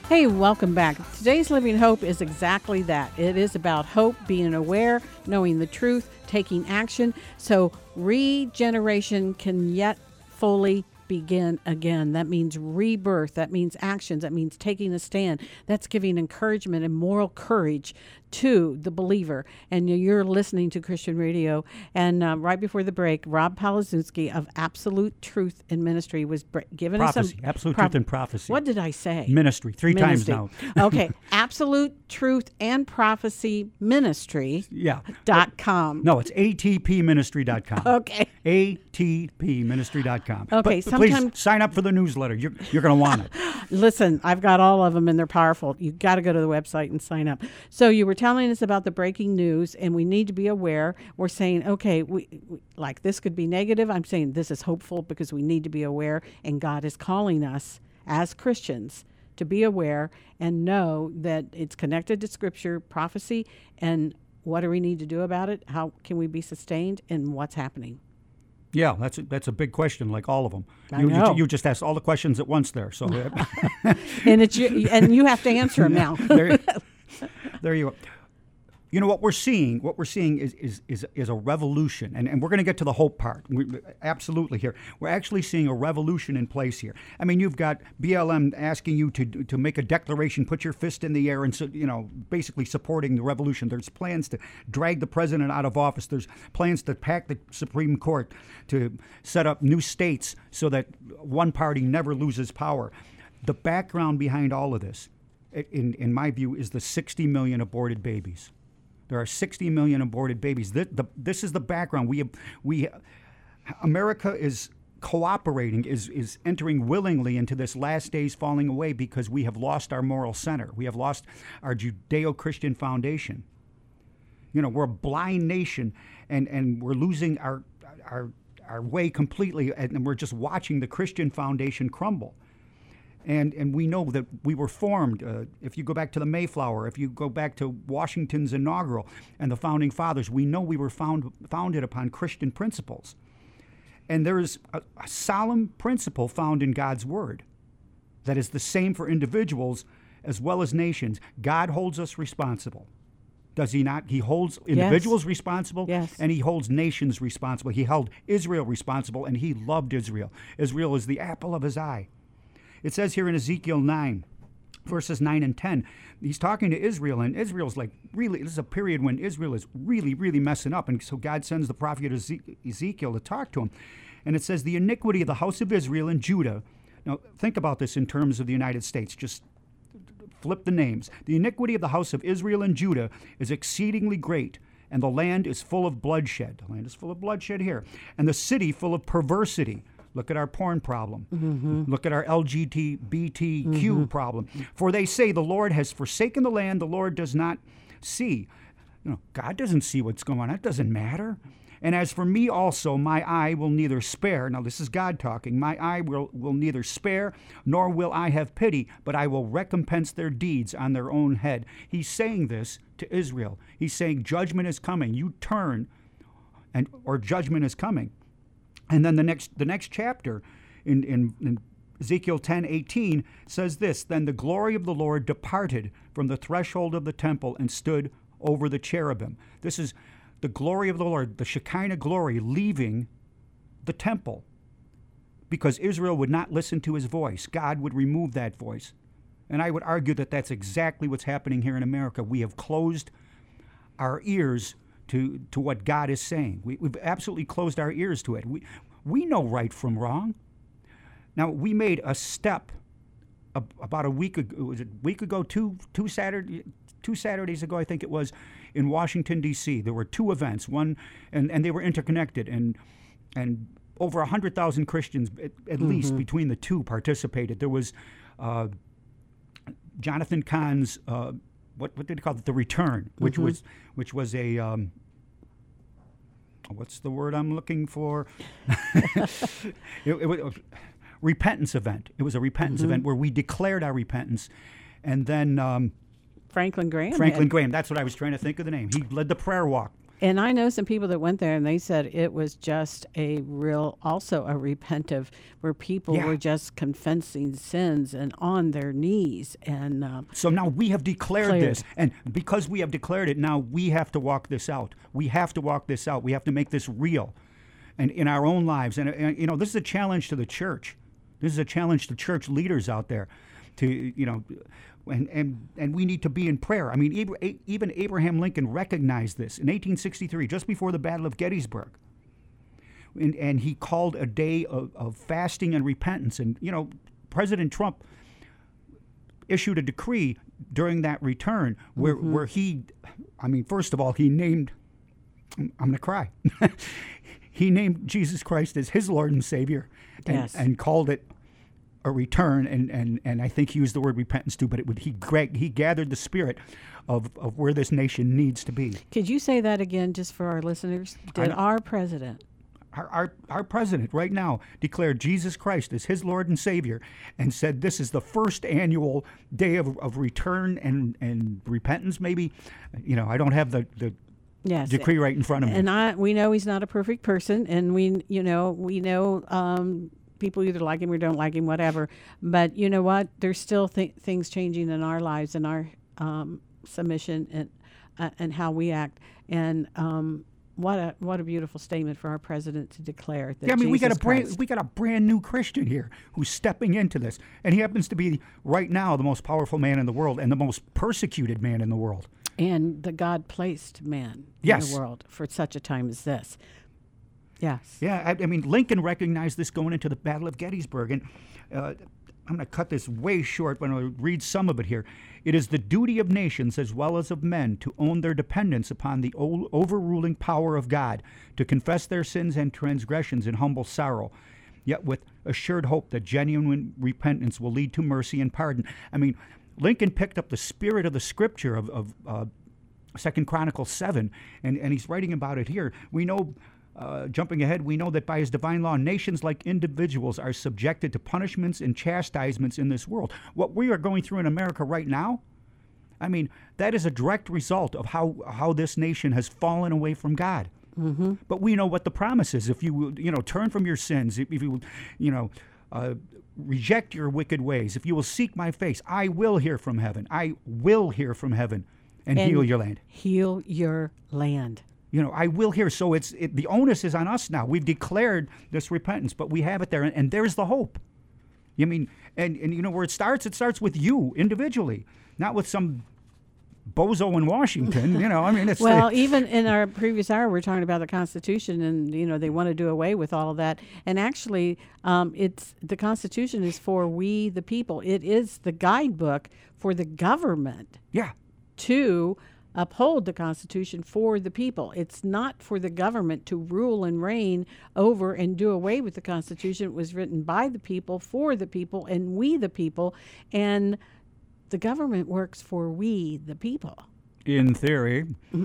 Hey, welcome back. Today's Living Hope is exactly that. It is about hope, being aware, knowing the truth, taking action, so regeneration can yet fully begin again. That means rebirth. That means actions. That means taking a stand. That's giving encouragement and moral courage to the believer. And you're listening to Christian Radio. And uh, right before the break, Rob Palazinski of Absolute Truth in Ministry was br- giving Prophecy. us some Absolute prop- Truth and Prophecy. What did I say? Ministry. Three times now. okay. Absolute Truth and Prophecy Ministry. Yeah. Dot com. No, it's atpministry.com. Okay. atpministry.com. Okay, But please sign up for the newsletter. You're, you're going to want it. Listen, I've got all of them and they're powerful. You got to go to the website and sign up. So you were telling us about the breaking news, and we need to be aware. We're saying, okay, we, we like this could be negative. I'm saying this is hopeful because we need to be aware, and God is calling us as Christians to be aware and know that it's connected to Scripture, prophecy, and what do we need to do about it? How can we be sustained, and what's happening? Yeah, that's a, that's a big question, like all of them. I you, know. You, you just asked all the questions at once there. So and it's you, and you have to answer them now. there, there you are. You know what we're seeing? What we're seeing is is is, is a revolution, and, and we're going to get to the hope part. We, absolutely here, we're actually seeing a revolution in place here. I mean, you've got BLM asking you to to make a declaration, put your fist in the air, and so, you know, basically supporting the revolution. There's plans to drag the president out of office. There's plans to pack the Supreme Court, to set up new states so that one party never loses power. The background behind all of this, in in my view, is the 60 million aborted babies. There are 60 million aborted babies. This, the, this is the background. We, we, America is cooperating, is, is entering willingly into this last days falling away because we have lost our moral center. We have lost our Judeo Christian foundation. You know, we're a blind nation and, and we're losing our, our, our way completely, and we're just watching the Christian foundation crumble. And, and we know that we were formed. Uh, if you go back to the Mayflower, if you go back to Washington's inaugural and the founding fathers, we know we were found, founded upon Christian principles. And there is a, a solemn principle found in God's Word that is the same for individuals as well as nations. God holds us responsible. Does he not? He holds individuals Yes. responsible Yes. and he holds nations responsible. He held Israel responsible and he loved Israel. Israel is the apple of his eye. It says here in Ezekiel 9, verses 9 and 10, he's talking to Israel, and Israel's like really, this is a period when Israel is really, really messing up. And so God sends the prophet Ezekiel to talk to him. And it says, The iniquity of the house of Israel and Judah. Now, think about this in terms of the United States. Just flip the names. The iniquity of the house of Israel and Judah is exceedingly great, and the land is full of bloodshed. The land is full of bloodshed here, and the city full of perversity. Look at our porn problem. Mm-hmm. Look at our LGBTQ mm-hmm. problem. For they say the Lord has forsaken the land, the Lord does not see. You know, God doesn't see what's going on. That doesn't matter. And as for me also, my eye will neither spare. Now, this is God talking. My eye will, will neither spare, nor will I have pity, but I will recompense their deeds on their own head. He's saying this to Israel. He's saying, Judgment is coming. You turn, and or judgment is coming. And then the next the next chapter in, in, in Ezekiel 10 18 says this Then the glory of the Lord departed from the threshold of the temple and stood over the cherubim. This is the glory of the Lord, the Shekinah glory, leaving the temple because Israel would not listen to his voice. God would remove that voice. And I would argue that that's exactly what's happening here in America. We have closed our ears to, to what God is saying. We, we've absolutely closed our ears to it. We, we know right from wrong. Now, we made a step about a week ago, was it a week ago, two, two, Saturday, two Saturdays ago, I think it was, in Washington, D.C. There were two events, one, and, and they were interconnected, and, and over 100,000 Christians, at, at least, Mhm. between the two participated. There was uh, Jonathan Cahn's uh, what what did he call it? The Return, which Mhm. was which was a um, what's the word I'm looking for? it, it was a repentance event. It was a repentance Mhm. event where we declared our repentance, and then um, Franklin Graham. Franklin had- Graham. That's what I was trying to think of the name. He led the prayer walk. And I know some people that went there and they said it was just a real, also a repentive, where people Yeah. were just confessing sins and on their knees. And um, So now we have declared, Declared. this, and because we have declared it, now we have to walk this out. We have to walk this out. We have to make this real, and in our own lives. And, and you know, this is a challenge to the church. This is a challenge to church leaders out there, to you know, and and and we need to be in prayer. I mean, even Abraham Lincoln recognized this in 1863, just before the Battle of Gettysburg. And, and he called a day of, of fasting and repentance. And you know, President Trump issued a decree during that return where, Mhm. where he, I mean, first of all, he named, I'm, I'm going to cry. he named Jesus Christ as his Lord and Savior and, Yes. and called it a return. And, and, and I think he used the word repentance too, but it would, he, he gathered the spirit of, of where this nation needs to be. could you say that again just for our listeners? Did I- our president Our, our, our president right now declared Jesus Christ as his Lord and Savior and said this is the first annual day of, of return and, and repentance, maybe. You know, I don't have the, the Yes, decree right in front of me. And I, we know he's not a perfect person, and we, you know, we know um, people either like him or don't like him, whatever. But you know what? There's still th- things changing in our lives and our um, submission and uh, and how we act. And um, what a what a beautiful statement for our president to declare that. yeah, I mean, we got a Jesus brand we got a brand new Christian here who's stepping into this, and he happens to be right now the most powerful man in the world and the most persecuted man in the world. and the God placed man in Yes. the world for such a time as this. Yes. Yeah, I, I mean, Lincoln recognized this going into the Battle of Gettysburg, and uh, I'm going to cut this way short, but I'll read some of it here. It is the duty of nations as well as of men to own their dependence upon the overruling power of God, to confess their sins and transgressions in humble sorrow, yet with assured hope that genuine repentance will lead to mercy and pardon. I mean, Lincoln picked up the spirit of the scripture of, of uh, Second Chronicles 7, and, and he's writing about it here. We know uh, jumping ahead, we know that by his divine law, nations like individuals are subjected to punishments and chastisements in this world. What we are going through in America right now, I mean, that is a direct result of how, how this nation has fallen away from God. Mm-hmm. But we know what the promise is. If you, you know, turn from your sins, if you, you know, uh, reject your wicked ways, if you will seek my face, I will hear from heaven. I will hear from heaven and, And heal your land. Heal your land. You know, I will hear. So it's it, the onus is on us now. We've declared this repentance, but we have it there, and, and there's the hope. You mean, and and you know where it starts? It starts with you individually, not with some bozo in Washington. you know, I mean, it's well, even in our previous hour, we are talking about the Constitution, and you know they want to do away with all of that. And actually, um, it's the Constitution is for we the people. It is the guidebook for the government. Yeah. To uphold the Constitution for the people. It's not for the government to rule and reign over and do away with the Constitution. It was written by the people, for the people, and we the people. And the government works for we the people. in theory.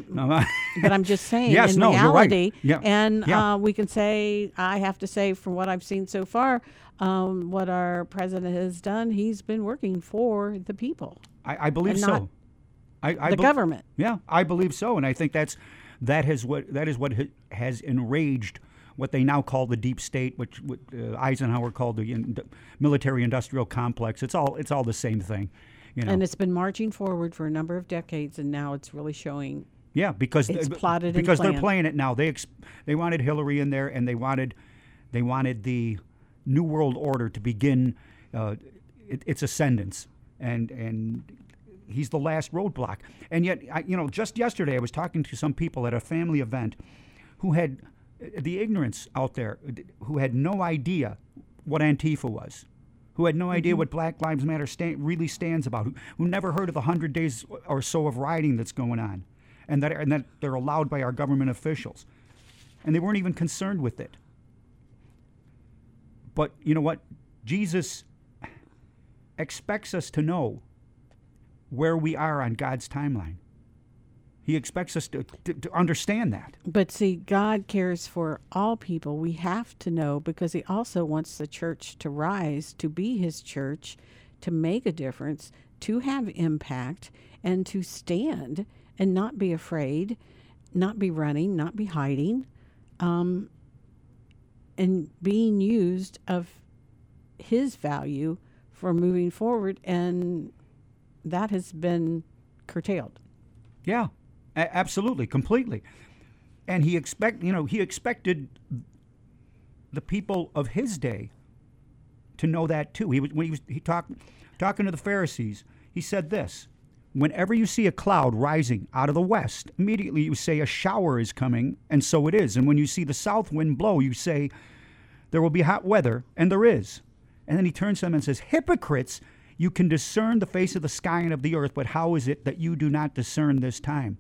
But I'm just saying, Yes, in no, you're right. reality, Yeah. and Yeah. Uh, we can say, I have to say, from what I've seen so far, um, what our president has done, he's been working for the people. I, I believe so. I, I the bel- government. Yeah, I believe so, and I think that's that has what that is what has enraged what they now call the deep state, which uh, Eisenhower called the in, military-industrial complex. It's all it's all the same thing, you know. And it's been marching forward for a number of decades, and now it's really showing. Yeah, because It's they- plotted because they're playing it now. They ex- they wanted Hillary in there, and they wanted they wanted the new world order to begin uh, it, its ascendance, and and he's the last roadblock. And yet, I, you know, just yesterday I was talking to some people at a family event who had uh, the ignorance out there, uh, who had no idea what Antifa was. Who had no idea Mm-hmm. what Black Lives Matter sta- really stands about? Who, who never heard of the hundred days or so of rioting that's going on, and that and that they're allowed by our government officials, and they weren't even concerned with it. But you know what? Jesus expects us to know where we are on God's timeline. He expects us to, to, to understand that. But see, God cares for all people. We have to know because He also wants the church to rise, to be His church, to make a difference, to have impact, and to stand and not be afraid, not be running, not be hiding, um, and being used of His value for moving forward. And that has been curtailed. Yeah, a- absolutely, completely. And he expect you know he expected the people of his day to know that too. He was when he was he talked talking to the Pharisees. He said this: Whenever you see a cloud rising out of the west, immediately you say a shower is coming, and so it is. And when you see the south wind blow, you say there will be hot weather, and there is. And then he turns to them and says, Hypocrites, you can discern the face of the sky and of the earth, but how is it that you do not discern this time?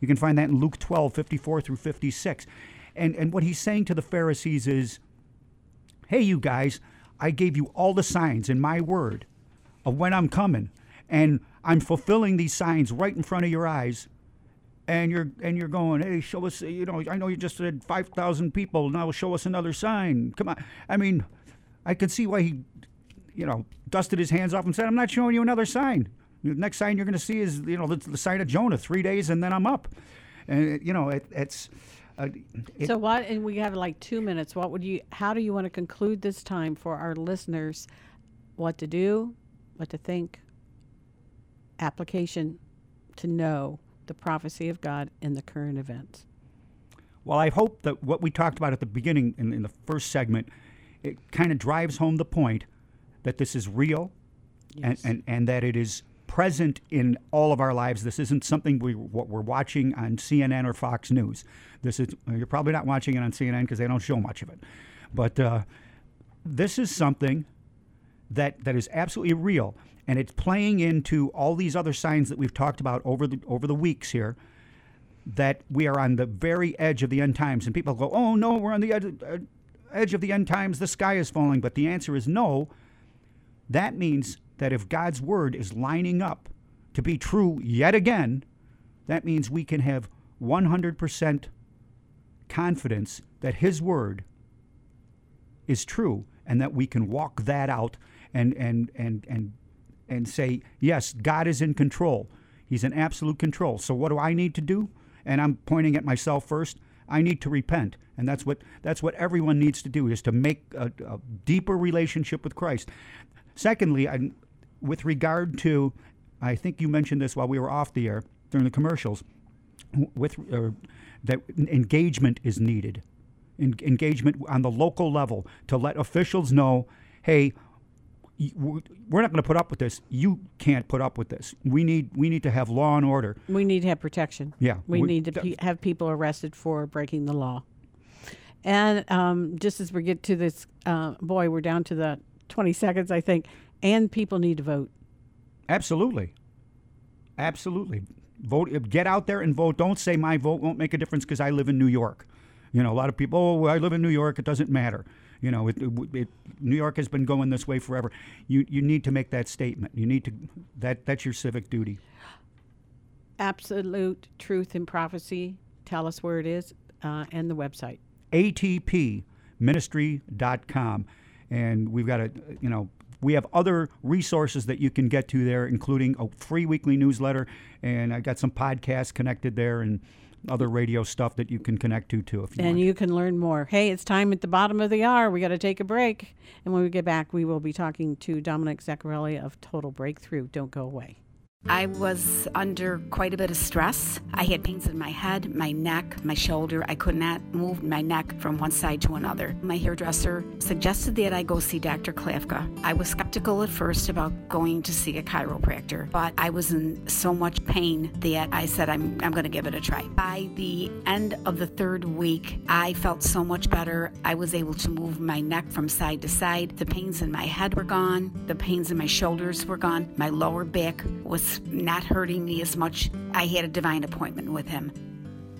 You can find that in Luke 12, 54 through 56. And, and what he's saying to the Pharisees is, hey, you guys, I gave you all the signs in my word of when I'm coming, and I'm fulfilling these signs right in front of your eyes. And you're and you're going, hey, show us. You know, I know you just said five thousand people. Now show us another sign. Come on. I mean, I could see why he, you know, dusted his hands off and said, I'm not showing you another sign. The next sign you're going to see is, you know, the, the sign of Jonah. Three days and then I'm up. And you know, it, it's. Uh, it, so what? And we have like two minutes. What would you? How do you want to conclude this time for our listeners? What to do, what to think. Application to know the prophecy of God in the current events. Well, I hope that what we talked about at the beginning in, in the first segment, it kind of drives home the point that this is real, Yes. and, and and that it is present in all of our lives. This isn't something we what we're watching on CNN or Fox News. This is you're probably not watching it on CNN because they don't show much of it, but uh, this is something that that is absolutely real, and it's playing into all these other signs that we've talked about over the over the weeks here. That we are on the very edge of the end times, and people go, "Oh no, we're on the edge, uh, edge of the end times. The sky is falling." But the answer is no. That means that if God's word is lining up to be true yet again, that means we can have 100% confidence that His word is true and that we can walk that out and, and, and, and, and say, yes, God is in control. He's in absolute control. So what do I need to do? And I'm pointing at myself first. I need to repent, and that's what that's what everyone needs to do is to make a, a deeper relationship with Christ. Secondly, I, with regard to, I think you mentioned this while we were off the air during the commercials, with uh, that engagement is needed, en- engagement on the local level to let officials know, hey, we're not going to put up with this. You can't put up with this. We need we need to have law and order. We need to have protection. Yeah, we, we need to pe- have people arrested for breaking the law. And um, just as we get to this, uh, boy, we're down to the 20 seconds, I think, and people need to vote. Absolutely, absolutely. Vote. Get out there and vote. Don't say my vote won't make a difference because I live in New York. You know, a lot of people. Oh, I live in New York. It doesn't matter. You know, it, it, it, New York has been going this way forever. You you need to make that statement. You need to that that's your civic duty. Absolute truth and prophecy. Tell us where it is uh, and the website. ATPministry.com, and we've got a you know we have other resources that you can get to there, including a free weekly newsletter, and I got some podcasts connected there and other radio stuff that you can connect to too. If you and want. you can learn more. Hey, it's time at the bottom of the hour. We got to take a break, and when we get back, we will be talking to Dominic Zaccarelli of Total Breakthrough. Don't go away. I was under quite a bit of stress. I had pains in my head, my neck, my shoulder. I could not move my neck from one side to another. My hairdresser suggested that I go see Dr. Klafka. I was skeptical at first about going to see a chiropractor, but I was in so much pain that I said, I'm, I'm going to give it a try. By the end of the third week, I felt so much better. I was able to move my neck from side to side. The pains in my head were gone, the pains in my shoulders were gone, my lower back was not hurting me as much. I had a divine appointment with him.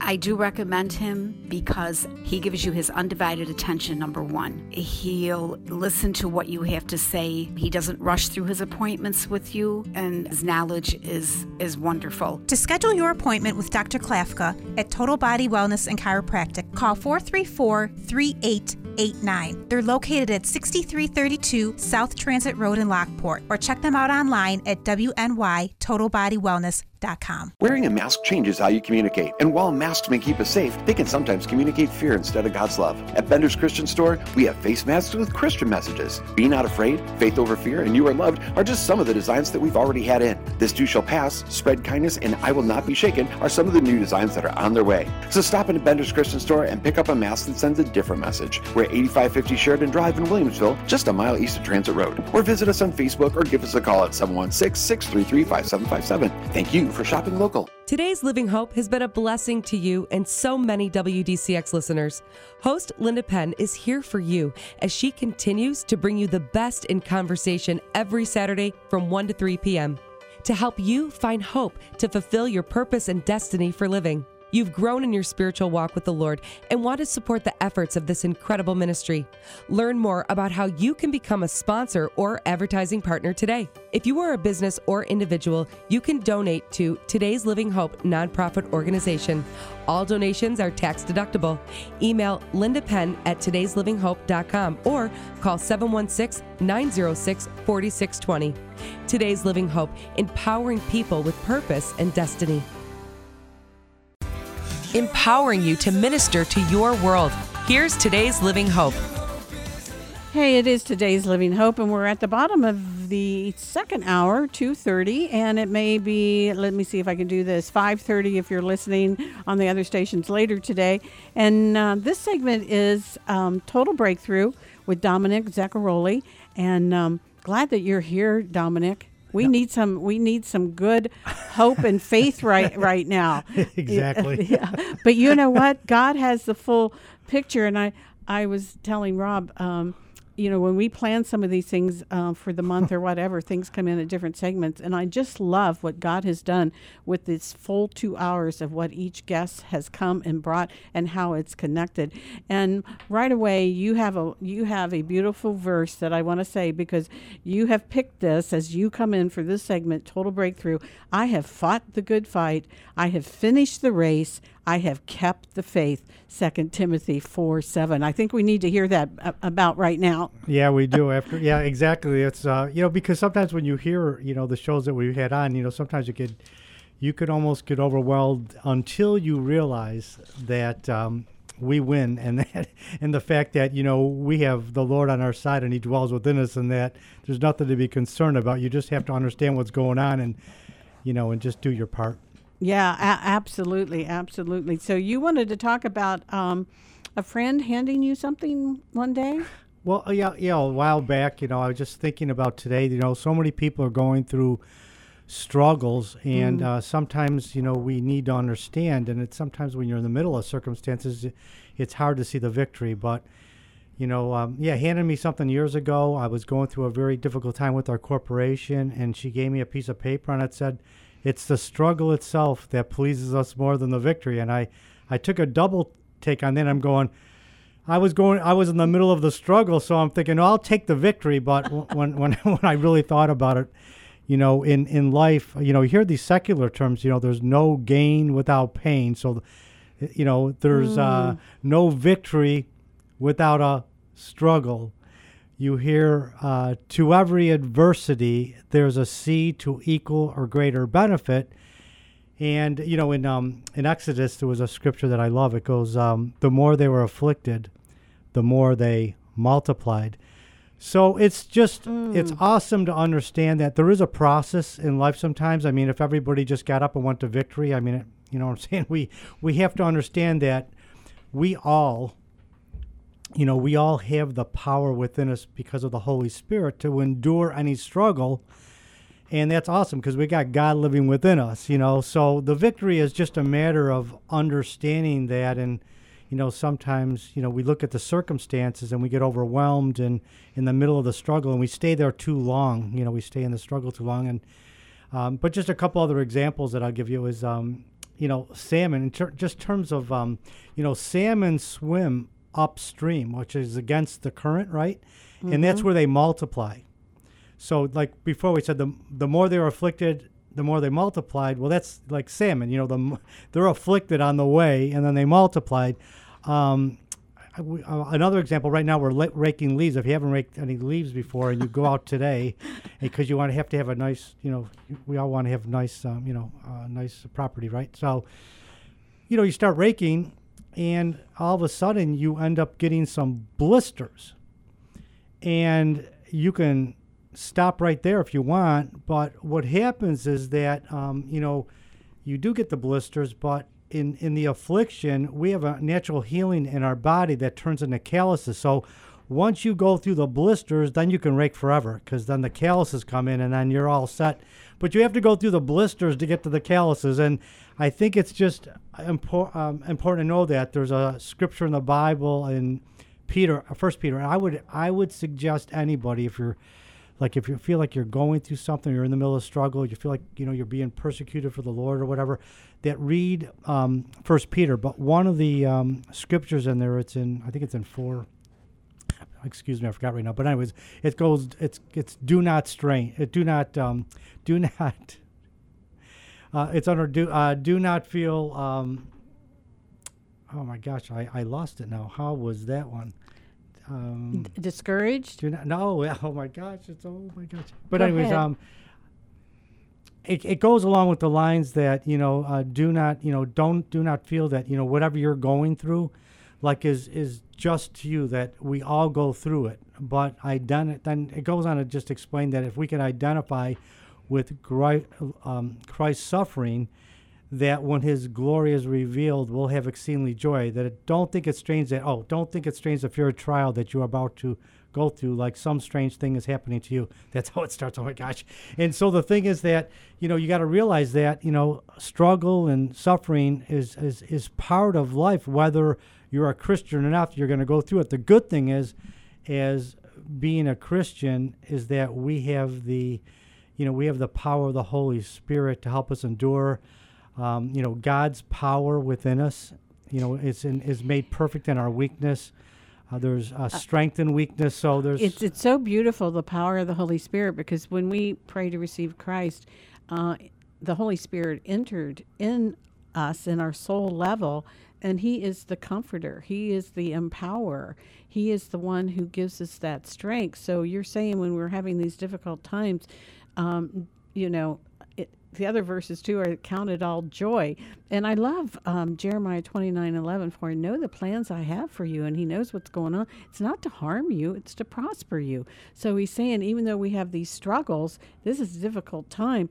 I do recommend him because he gives you his undivided attention, number one. He'll listen to what you have to say. He doesn't rush through his appointments with you, and his knowledge is, is wonderful. To schedule your appointment with Dr. Klafka at Total Body Wellness and Chiropractic, call 434 3889. They're located at 6332 South Transit Road in Lockport, or check them out online at WNYTotalBodyWellness.com. Wearing a mask changes how you communicate, and while masks may keep us safe, they can sometimes communicate fear instead of God's love. At Bender's Christian Store, we have face masks with Christian messages. Be not afraid, faith over fear, and you are loved are just some of the designs that we've already had in. This too shall pass, spread kindness, and I will not be shaken are some of the new designs that are on their way. So stop into Bender's Christian Store and pick up a mask that sends a different message. We're at 8550 Sheridan Drive in Williamsville, just a mile east of Transit Road. Or visit us on Facebook or give us a call at 716 633 5757. Thank you for shopping local. Today's Living Hope has been a blessing to you and so many WDCX listeners. Host Linda Penn is here for you as she continues to bring you the best in conversation every Saturday from 1 to 3 p.m. to help you find hope to fulfill your purpose and destiny for living. You've grown in your spiritual walk with the Lord and want to support the efforts of this incredible ministry. Learn more about how you can become a sponsor or advertising partner today. If you are a business or individual, you can donate to Today's Living Hope nonprofit organization. All donations are tax deductible. Email Linda Penn at today'slivinghope.com or call 716 906 4620. Today's Living Hope, empowering people with purpose and destiny empowering you to minister to your world. Here's today's Living Hope. Hey, it is today's Living Hope, and we're at the bottom of the second hour, two thirty, and it may be. Let me see if I can do this. Five thirty, if you're listening on the other stations later today. And uh, this segment is um, Total Breakthrough with Dominic Zaccaroli, and um, glad that you're here, Dominic. We yep. need some. We need some good hope and faith right right now. exactly. Yeah. But you know what? God has the full picture, and I I was telling Rob. Um, you know, when we plan some of these things uh, for the month or whatever, things come in at different segments. And I just love what God has done with this full two hours of what each guest has come and brought and how it's connected. And right away, you have a you have a beautiful verse that I want to say because you have picked this as you come in for this segment, total breakthrough. I have fought the good fight. I have finished the race. I have kept the faith. Second Timothy four seven. I think we need to hear that about right now. Yeah, we do. After yeah, exactly. It's uh, you know, because sometimes when you hear you know the shows that we've had on, you know, sometimes you could you could almost get overwhelmed until you realize that um, we win, and that and the fact that you know we have the Lord on our side and He dwells within us, and that there's nothing to be concerned about. You just have to understand what's going on, and you know, and just do your part. Yeah, a- absolutely, absolutely. So you wanted to talk about um, a friend handing you something one day? Well, uh, yeah, yeah. A while back, you know, I was just thinking about today. You know, so many people are going through struggles, and Mm. uh, sometimes, you know, we need to understand. And it's sometimes when you're in the middle of circumstances, it's hard to see the victory. But you know, um, yeah, handed me something years ago. I was going through a very difficult time with our corporation, and she gave me a piece of paper, and it said, "It's the struggle itself that pleases us more than the victory." And I, I took a double take on that. I'm going. I was going. I was in the middle of the struggle, so I'm thinking, oh, I'll take the victory. But when when when I really thought about it, you know, in in life, you know, you hear these secular terms. You know, there's no gain without pain. So, you know, there's uh, no victory without a struggle. You hear uh, to every adversity, there's a seed to equal or greater benefit. And you know, in um, in Exodus, there was a scripture that I love. It goes, um, "The more they were afflicted, the more they multiplied." So it's just it's awesome to understand that there is a process in life. Sometimes, I mean, if everybody just got up and went to victory, I mean, it, you know, what I'm saying we we have to understand that we all, you know, we all have the power within us because of the Holy Spirit to endure any struggle and that's awesome because we got God living within us, you know. So the victory is just a matter of understanding that, and you know, sometimes you know we look at the circumstances and we get overwhelmed and in the middle of the struggle, and we stay there too long. You know, we stay in the struggle too long. And um, but just a couple other examples that I'll give you is, um, you know, salmon. In ter- just terms of, um, you know, salmon swim upstream, which is against the current, right? And that's Mhm. where they multiply. So, like before, we said the the more they were afflicted, the more they multiplied. Well, that's like salmon. You know, the they're afflicted on the way, and then they multiplied. Um, uh, another example. Right now, we're raking leaves. If you haven't raked any leaves before, and you go out today, because you want to have to have a nice, you know, we all want to have nice, um, you know, uh, nice property, right? So, you know, you start raking, and all of a sudden, you end up getting some blisters and you can stop right there if you want. But what happens is that um, you know you do get the blisters, but in in the affliction, we have a natural healing in our body that turns into calluses. So once you go through the blisters, then you can rake forever because then the calluses come in and then you're all set. But you have to go through the blisters to get to the calluses, and I think it's just impor- um, important to know that there's a scripture in the Bible in Peter, uh, First Peter. And I would I would suggest anybody if you're like if you feel like you're going through something, you're in the middle of struggle, you feel like you know you're being persecuted for the Lord or whatever, that read um, First Peter. But one of the um, scriptures in there, it's in I think it's in four. Excuse me, I forgot right now. But anyways, it goes. It's it's do not strain. It do not um, do not. Uh, it's under do uh, do not feel. Um, oh my gosh, I, I lost it now. How was that one? Um, D- discouraged? do not, no, oh my gosh, it's oh my gosh. But Go anyways, ahead. um, it, it goes along with the lines that you know, uh, do not you know, don't do not feel that you know whatever you're going through, like is is just to you that we all go through it. But ident- then it goes on to just explain that if we can identify with um, Christ's suffering, that when his glory is revealed, we'll have exceedingly joy. That it, don't think it's strange that, oh, don't think it's strange if you're a trial that you're about to go through, like some strange thing is happening to you. That's how it starts. Oh my gosh. And so the thing is that, you know, you got to realize that, you know, struggle and suffering is, is, is part of life, whether you're a Christian enough, you're going to go through it. The good thing is, as being a Christian is that we have the, you know, we have the power of the Holy Spirit to help us endure. Um, you know, God's power within us, you know, is in, is made perfect in our weakness. Uh, there's uh, strength and weakness. So there's It's it's so beautiful the power of the Holy Spirit because when we pray to receive Christ, uh, the Holy Spirit entered in us in our soul level, and He is the comforter. He is the empower. He is the one who gives us that strength. So you're saying when we're having these difficult times, um, you know, it, the other verses too are counted all joy. And I love um, Jeremiah 29 11, for I know the plans I have for you, and he knows what's going on. It's not to harm you, it's to prosper you. So he's saying, even though we have these struggles, this is a difficult time.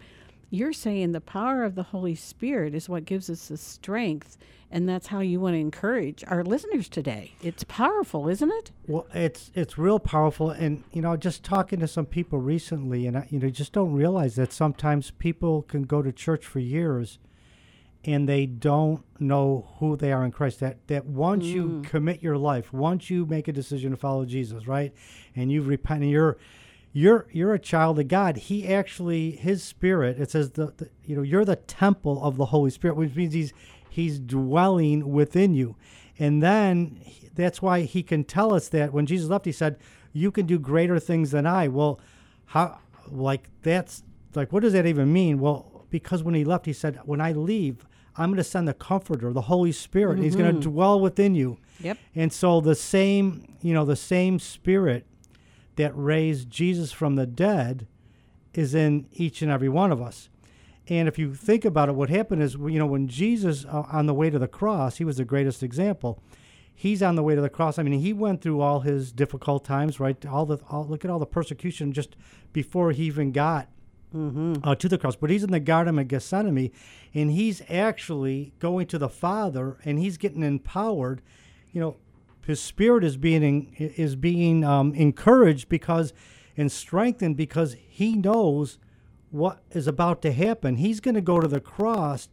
You're saying the power of the Holy Spirit is what gives us the strength, and that's how you want to encourage our listeners today. It's powerful, isn't it? Well, it's it's real powerful, and you know, just talking to some people recently, and I, you know, just don't realize that sometimes people can go to church for years, and they don't know who they are in Christ. That that once you Mm. commit your life, once you make a decision to follow Jesus, right, and you've repented, you're you're you're a child of God. He actually, His Spirit. It says the, the you know you're the temple of the Holy Spirit, which means He's He's dwelling within you, and then he- that's why He can tell us that when Jesus left, He said, "You can do greater things than I." Well, how like that's like what does that even mean? Well, because when He left, He said, "When I leave." I'm going to send the Comforter, the Holy Spirit. He's going to mm-hmm. dwell within you. Yep. And so the same, you know, the same Spirit that raised Jesus from the dead is in each and every one of us. And if you think about it, what happened is, you know, when Jesus uh, on the way to the cross, he was the greatest example. He's on the way to the cross. I mean, he went through all his difficult times, right? All the all, look at all the persecution just before he even got uh, to the cross. But he's in the Garden of Gethsemane, and he's actually going to the Father, and he's getting empowered. You know, his spirit is being is being um, encouraged because and strengthened because he knows what is about to happen. He's going to go to the cross,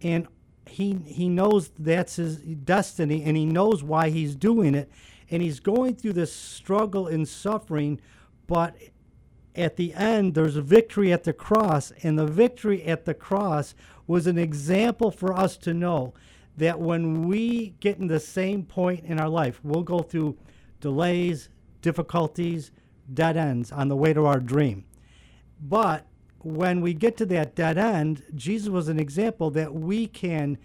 and he he knows that's his destiny, and he knows why he's doing it, and he's going through this struggle and suffering, but at the end, there's a victory at the cross, and the victory at the cross was an example for us to know that when we get in the same point in our life, we'll go through delays, difficulties, dead ends on the way to our dream. But when we get to that dead end, Jesus was an example that we can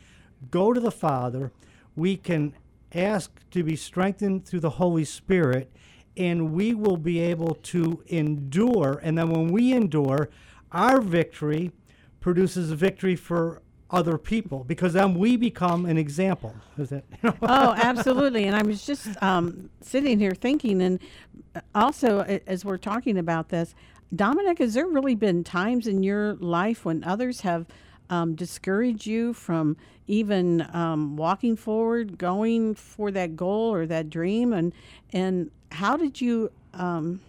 go to the Father, we can ask to be strengthened through the Holy Spirit, and we will be able to endure. And then when we endure, our victory produces a victory for other people because then we become an example. Is that? oh, absolutely. And I was just um, sitting here thinking, and also as we're talking about this, Dominic, has there really been times in your life when others have um, discouraged you from even um, walking forward, going for that goal or that dream, and and how did you um,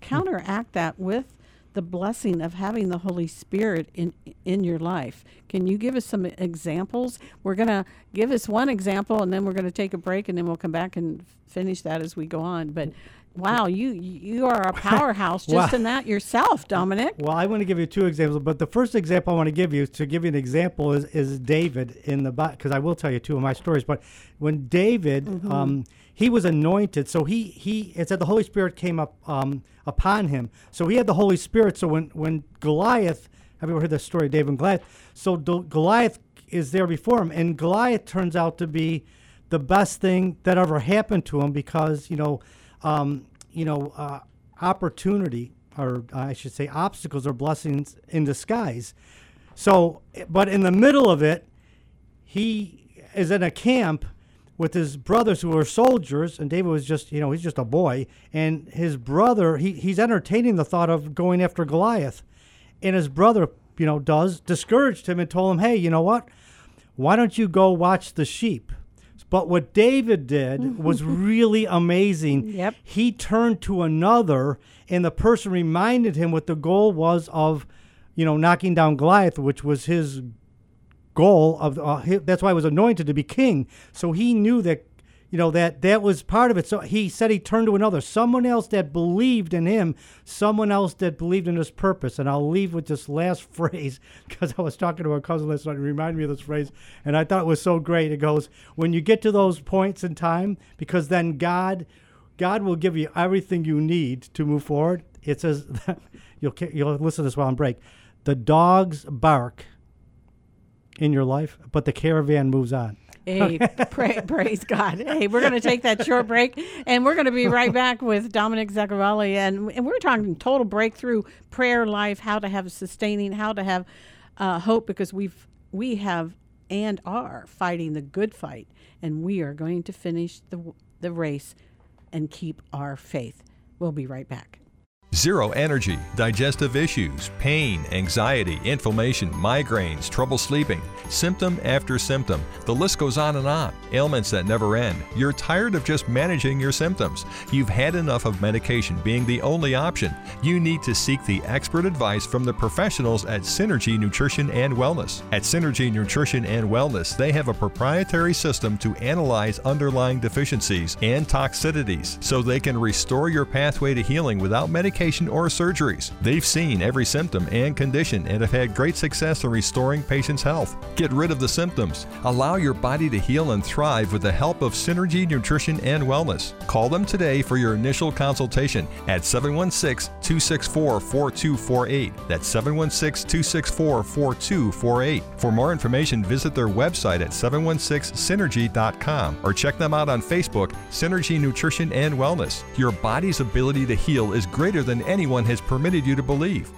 counteract that with the blessing of having the Holy Spirit in in your life. Can you give us some examples? We're going to give us one example and then we're going to take a break and then we'll come back and finish that as we go on. But wow, you you are a powerhouse just Wow. in that yourself, Dominic. Well, I want to give you two examples, but the first example I want to give you to give you an example is, is David in the because I will tell you two of my stories. But when David, Mhm. um, he was anointed, so he he it said the Holy Spirit came up um, upon him, so he had the Holy Spirit. So when when Goliath, have you ever heard the story of David and Goliath? So Goliath is there before him, and Goliath turns out to be the best thing that ever happened to him because you know, um, you know, uh, opportunity or I should say obstacles or blessings in disguise. So, but in the middle of it, he is in a camp with his brothers who are soldiers, and David was just, you know, he's just a boy, and his brother, he, he's entertaining the thought of going after Goliath, and his brother, you know, does discouraged him and told him, hey, you know what? Why don't you go watch the sheep? But what David did was really amazing. Yep. He turned to another, and the person reminded him what the goal was of, you know, knocking down Goliath, which was his goal of. Uh, that's why he was anointed to be king. So he knew that you know that that was part of it. So he said he turned to another someone else that believed in him someone else that believed in his purpose. And i'll leave with this last phrase because i was talking to a cousin last night it reminded me of this phrase and i thought it was so great. It goes when you get to those points in time because then god god will give you everything you need to move forward. It says you'll you'll listen to this while i'm break. The dogs bark in your life but the caravan moves on Hey, pray, praise God. Hey, we're going to take that short break and we're going to be right back with Dominic Zaccarelli. And, and we're talking total breakthrough prayer life, how to have sustaining, how to have uh, hope because we've, we have and are fighting the good fight. And we are going to finish the, the race and keep our faith. We'll be right back. Zero energy, digestive issues, pain, anxiety, inflammation, migraines, trouble sleeping, symptom after symptom. The list goes on and on. Ailments that never end. You're tired of just managing your symptoms. You've had enough of medication being the only option. You need to seek the expert advice from the professionals at Synergy Nutrition and Wellness. At Synergy Nutrition and Wellness, they have a proprietary system to analyze underlying deficiencies and toxicities so they can restore your pathway to healing without medication or surgeries. They've seen every symptom and condition and have had great success in restoring patients' health. Get rid of the symptoms. Allow your body to heal and thrive with the help of Synergy Nutrition and Wellness. Call them today for your initial consultation at 716 264 4248. That's 716 264 4248. For more information, visit their website at 716synergy.com or check them out on Facebook, Synergy Nutrition and Wellness. Your body's ability to heal is greater than anyone has permitted you to believe.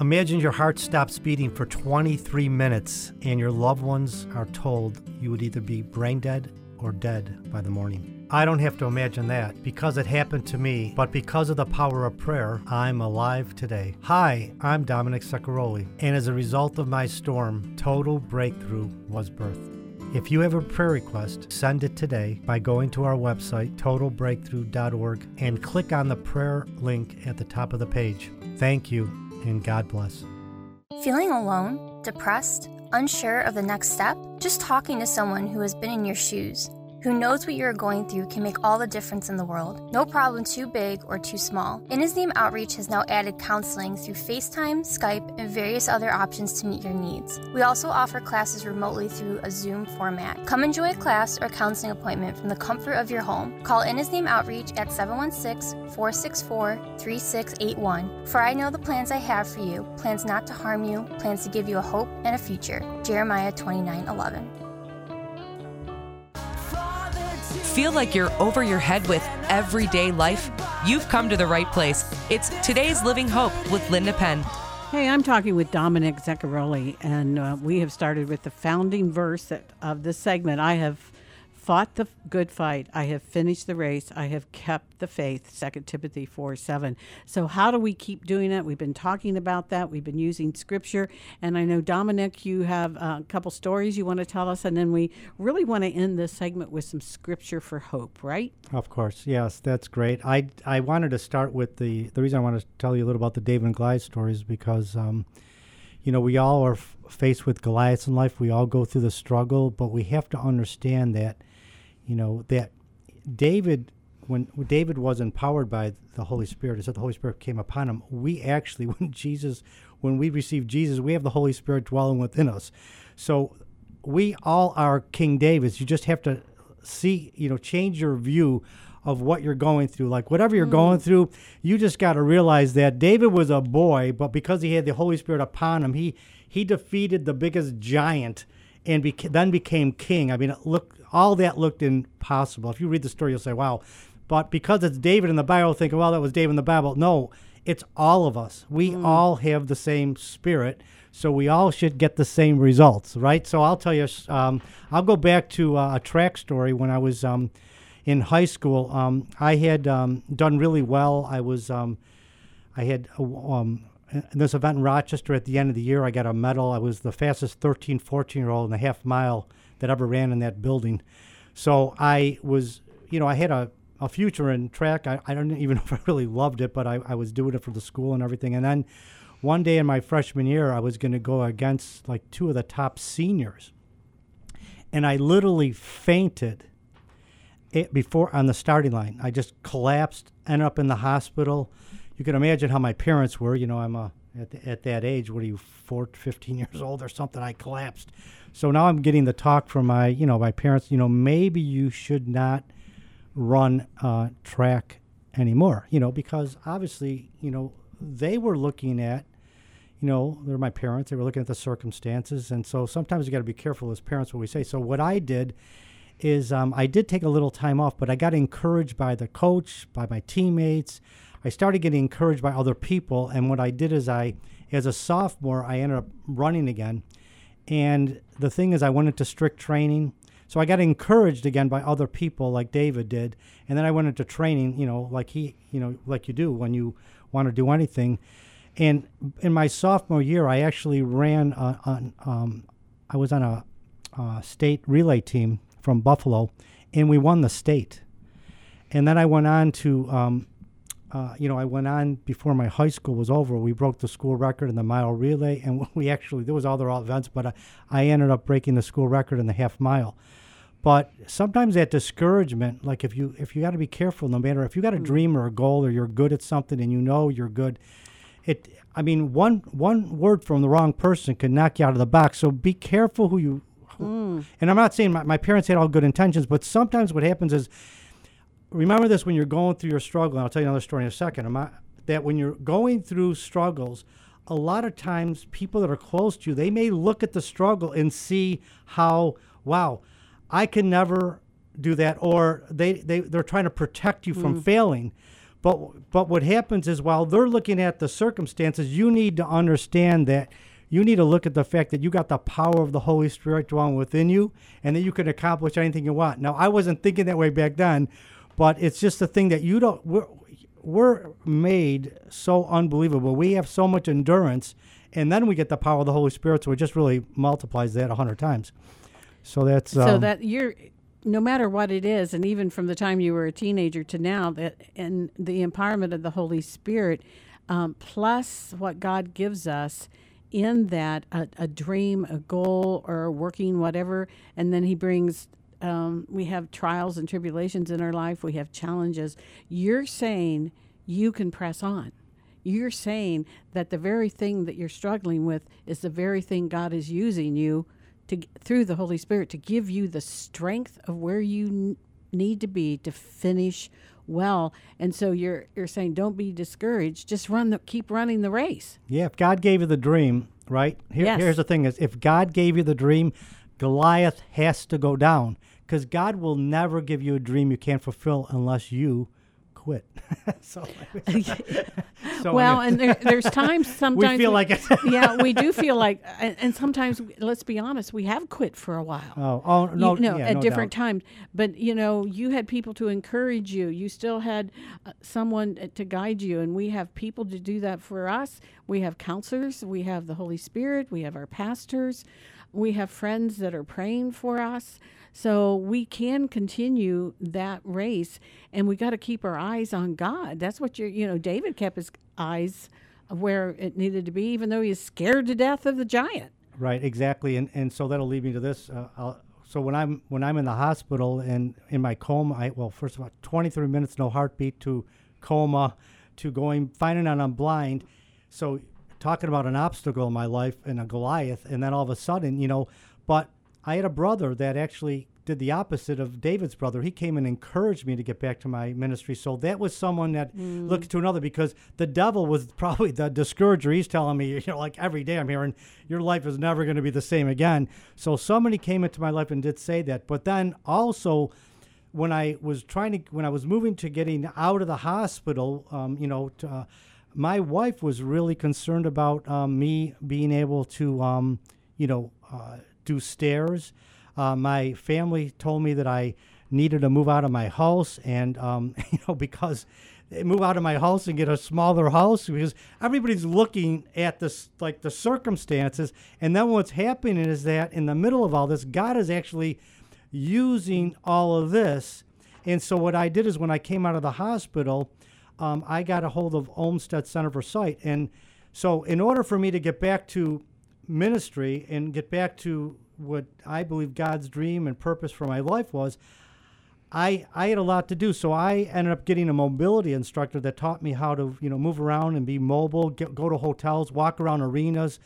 Imagine your heart stops beating for 23 minutes and your loved ones are told you would either be brain dead or dead by the morning. I don't have to imagine that because it happened to me, but because of the power of prayer, I'm alive today. Hi, I'm Dominic Saccaroli, and as a result of my storm, total breakthrough was birthed. If you have a prayer request, send it today by going to our website, totalbreakthrough.org, and click on the prayer link at the top of the page. Thank you, and God bless. Feeling alone, depressed, unsure of the next step? Just talking to someone who has been in your shoes who knows what you're going through can make all the difference in the world. No problem too big or too small. In His Name Outreach has now added counseling through FaceTime, Skype, and various other options to meet your needs. We also offer classes remotely through a Zoom format. Come enjoy a class or counseling appointment from the comfort of your home. Call In His Name Outreach at 716 464 3681. For I know the plans I have for you plans not to harm you, plans to give you a hope and a future. Jeremiah 29 11. Feel like you're over your head with everyday life? You've come to the right place. It's Today's Living Hope with Linda Penn. Hey, I'm talking with Dominic Zaccarelli, and uh, we have started with the founding verse of this segment. I have fought the good fight. I have finished the race. I have kept the faith. Second Timothy 4 7. So, how do we keep doing it? We've been talking about that. We've been using scripture. And I know, Dominic, you have a couple stories you want to tell us. And then we really want to end this segment with some scripture for hope, right? Of course. Yes, that's great. I, I wanted to start with the, the reason I want to tell you a little about the David and Goliath stories because. Um, you know, we all are f- faced with Goliaths in life. We all go through the struggle, but we have to understand that you know that David when David was empowered by the Holy Spirit, it said the Holy Spirit came upon him. We actually, when Jesus, when we receive Jesus, we have the Holy Spirit dwelling within us. So we all are King Davids. You just have to see, you know, change your view of what you're going through. Like whatever you're mm. going through, you just got to realize that David was a boy, but because he had the Holy Spirit upon him, he he defeated the biggest giant and beca- then became king. I mean, look, all that looked impossible. If you read the story, you'll say, wow. But because it's David in the Bible, thinking, well, that was David in the Bible. No, it's all of us. We mm. all have the same spirit, so we all should get the same results, right? So I'll tell you, um, I'll go back to uh, a track story when I was um, in high school. Um, I had um, done really well. I was, um, I had this event in Rochester at the end of the year. I got a medal. I was the fastest 13, 14 year old in the half mile that ever ran in that building. So I was, you know, I had a, a future in track. I, I don't even know if I really loved it, but I, I was doing it for the school and everything. And then one day in my freshman year, I was going to go against like two of the top seniors. And I literally fainted it, before on the starting line. I just collapsed, ended up in the hospital. You can imagine how my parents were. You know, I'm a at, the, at that age. What are you, four, 15 years old or something? I collapsed. So now I'm getting the talk from my, you know, my parents. You know, maybe you should not run uh, track anymore. You know, because obviously, you know, they were looking at you know, they're my parents. They were looking at the circumstances, and so sometimes you got to be careful as parents what we say. So what I did is um, I did take a little time off, but I got encouraged by the coach, by my teammates. I started getting encouraged by other people, and what I did is I, as a sophomore, I ended up running again. And the thing is, I went into strict training. So I got encouraged again by other people like David did. And then I went into training, you know, like he, you know, like you do when you want to do anything. And in my sophomore year, I actually ran on, um, I was on a state relay team from Buffalo, and we won the state. And then I went on to, um, uh, you know, I went on before my high school was over. We broke the school record in the mile relay, and we actually there was other events, but I, I ended up breaking the school record in the half mile. But sometimes that discouragement, like if you if you got to be careful, no matter if you got a mm. dream or a goal or you're good at something and you know you're good, it. I mean, one one word from the wrong person can knock you out of the box. So be careful who you. Who, mm. And I'm not saying my, my parents had all good intentions, but sometimes what happens is remember this when you're going through your struggle. And I'll tell you another story in a second. Not, that when you're going through struggles, a lot of times people that are close to you, they may look at the struggle and see how, wow, I can never do that, or they, they, they're trying to protect you from mm. failing. But, but what happens is while they're looking at the circumstances, you need to understand that you need to look at the fact that you got the power of the Holy Spirit dwelling within you and that you can accomplish anything you want. Now, I wasn't thinking that way back then, but it's just the thing that you don't we're, we're made so unbelievable. We have so much endurance and then we get the power of the holy spirit so it just really multiplies that a hundred times. So that's so um, that you're no matter what it is and even from the time you were a teenager to now that and the empowerment of the holy spirit um, plus what god gives us in that a, a, dream a goal or working whatever and then he brings um, we have trials and tribulations in our life, we have challenges. You're saying you can press on. You're saying that the very thing that you're struggling with is the very thing God is using you to through the Holy Spirit to give you the strength of where you n- need to be to finish well. And so you're you're saying don't be discouraged. Just run the keep running the race. Yeah, if God gave you the dream, right? Here, yes. Here's the thing: is if God gave you the dream, Goliath has to go down because God will never give you a dream you can't fulfill unless you quit. so, so, well, and there, there's times sometimes we feel we, like it. yeah, we do feel like, and, and, sometimes let's be honest, we have quit for a while. Oh, oh no, you, no, yeah, at no different doubt. times. But you know, you had people to encourage you. You still had uh, someone uh, to guide you, and we have people to do that for us. We have counselors. We have the Holy Spirit. We have our pastors. We have friends that are praying for us. So we can continue that race and we got to keep our eyes on God. That's what you're, you know, David kept his eyes where it needed to be, even though he's scared to death of the giant. Right, exactly. And, and so that'll lead me to this. Uh, so when I'm when I'm in the hospital and in my coma, I well, first of all, 23 minutes no heartbeat to coma to going finding out I'm blind. So talking about an obstacle in my life and a Goliath, and then all of a sudden, you know, but I had a brother that actually did the opposite of David's brother. He came and encouraged me to get back to my ministry. So that was someone that mm. looked to another because the devil was probably the discourager. He's telling me, you know, like every day I'm hearing, your life is never going to be the same again. So somebody came into my life and did say that. But then also, when I was trying to, when I was moving to getting out of the hospital, um, you know, to, uh, my wife was really concerned about um, me being able to, um, you know, uh, do stairs. Uh, my family told me that I needed to move out of my house, and um, you know because move out of my house and get a smaller house because everybody's looking at this like the circumstances, and then what's happening is that in the middle of all this, God is actually using all of this. And so what I did is when I came out of the hospital, um, I got a hold of Olmsted Center for Sight, and so in order for me to get back to ministry and get back to what I believe God's dream and purpose for my life was, I I had a lot to do, so I ended up getting a mobility instructor that taught me how to you know move around and be mobile, get, go to hotels, walk around arenas.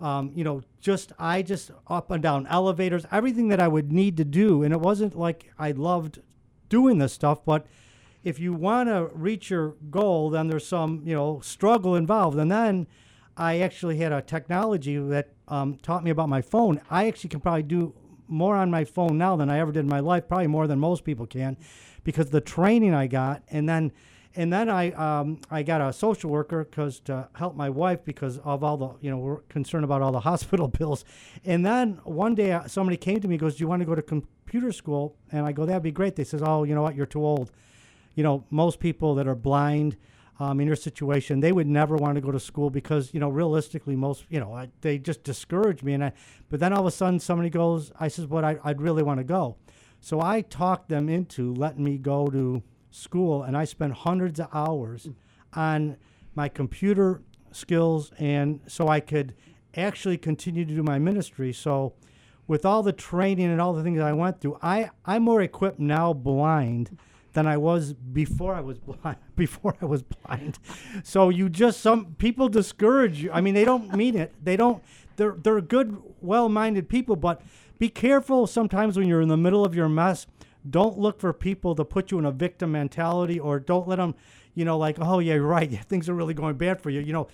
Um, you know, just I just up and down elevators, everything that I would need to do, and it wasn't like I loved doing this stuff, but if you want to reach your goal, then there's some you know struggle involved, and then I actually had a technology that um, taught me about my phone. I actually can probably do more on my phone now than I ever did in my life, probably more than most people can, because the training I got, and then and then I um, I got a social worker because to help my wife because of all the you know we're concerned about all the hospital bills, and then one day uh, somebody came to me goes, "Do you want to go to computer school?" And I go, "That'd be great." They says, "Oh, you know what? You're too old." You know, most people that are blind um, in your situation, they would never want to go to school because you know realistically, most you know I, they just discourage me. And I, but then all of a sudden somebody goes, I says, "But I, I'd really want to go," so I talked them into letting me go to school, and I spent hundreds of hours on my computer skills, and so I could actually continue to do my ministry. So. With all the training and all the things I went through, I, I'm more equipped now blind than I was before I was blind. Before I was blind, so you just some people discourage you. I mean, they don't mean it. They don't. They're they're good, well-minded people, but be careful sometimes when you're in the middle of your mess. Don't look for people to put you in a victim mentality, or don't let them, you know, like, oh yeah, you're right, things are really going bad for you. You know,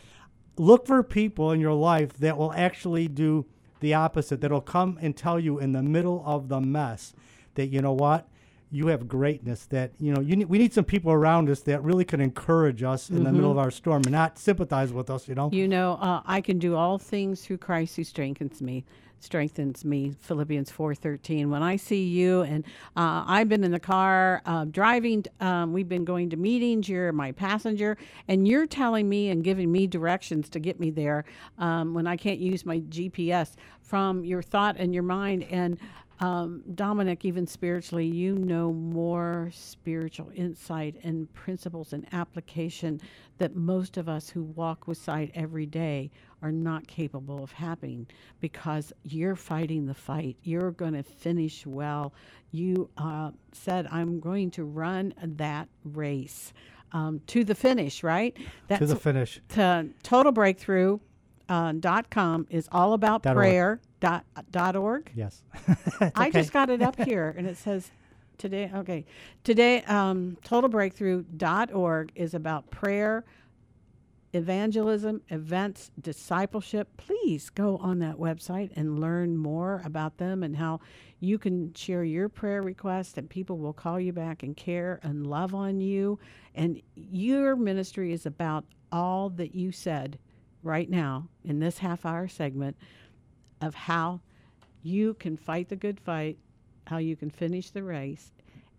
look for people in your life that will actually do the opposite. That'll come and tell you in the middle of the mess that you know what you have greatness that you know you need, we need some people around us that really can encourage us in the middle of our storm and not sympathize with us you know You know, uh, I can do all things through Christ who strengthens me. Strengthens me. Philippians four thirteen. When I see you, and uh, I've been in the car uh, driving. Um, we've been going to meetings. You're my passenger, and you're telling me and giving me directions to get me there um, when I can't use my GPS from your thought and your mind. And um, Dominic, even spiritually, you know more spiritual insight and principles and application that most of us who walk with sight every day are not capable of having because you're fighting the fight. You're going to finish well. You uh, said, I'm going to run that race um, to the finish, right? to the finish to total breakthrough uh, dot com is all about org. prayer dot, dot org? Yes. I okay. just got it up here and it says today okay. Today um, totalbreakthrough.org is about prayer evangelism events discipleship. Please go on that website and learn more about them and how you can share your prayer request and people will call you back and care and love on you. And your ministry is about all that you said right now in this half hour segment of how you can fight the good fight, how you can finish the race,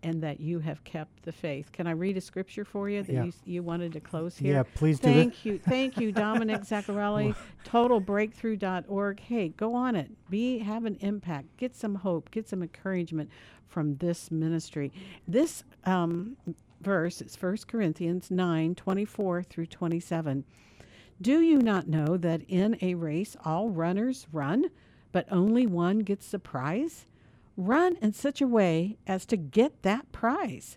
and that you have kept the faith. Can I read a scripture for you that Yeah. you, you wanted to close here? Yeah, please do. Thank you. Thank you, Dominic Zaccarelli, totalbreakthrough.org. Hey, go on it. Be have an impact. Get some hope. Get some encouragement from this ministry. This um, verse is 1 Corinthians 9, 24 through 27. Do you not know that in a race all runners run, but only one gets the prize? Run in such a way as to get that prize.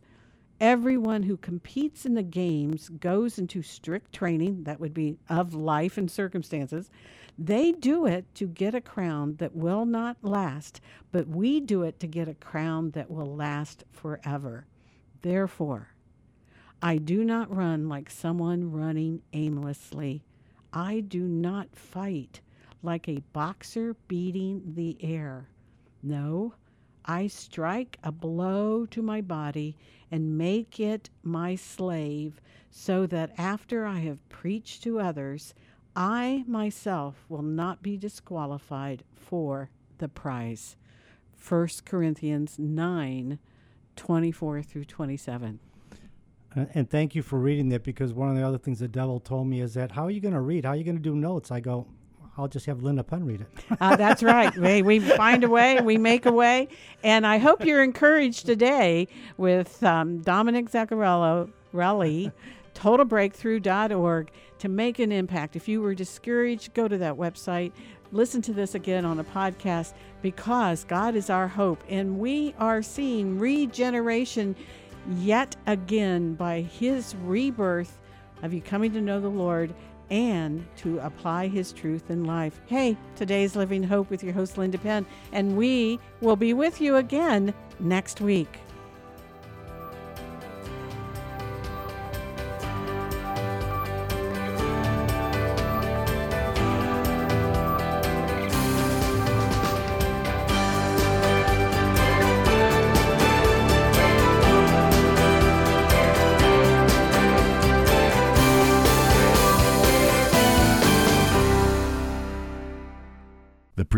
Everyone who competes in the games goes into strict training, that would be of life and circumstances. They do it to get a crown that will not last, but we do it to get a crown that will last forever. Therefore, I do not run like someone running aimlessly. I do not fight like a boxer beating the air. No, I strike a blow to my body and make it my slave, so that after I have preached to others, I myself will not be disqualified for the prize. 1 Corinthians 9 24 through 27. And thank you for reading that because one of the other things the devil told me is that how are you going to read? How are you going to do notes? I go, I'll just have Linda Penn read it. Uh, that's right. We, we find a way, we make a way. And I hope you're encouraged today with um, Dominic Zaccarello, Relly, totalbreakthrough.org to make an impact. If you were discouraged, go to that website. listen to this again on a podcast because God is our hope and we are seeing regeneration yet again by His rebirth of you coming to know the Lord and to apply His truth in life. Hey, today's Living Hope with your host, Linda Penn, and we will be with you again next week.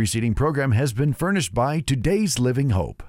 Preceding program has been furnished by Today's Living Hope.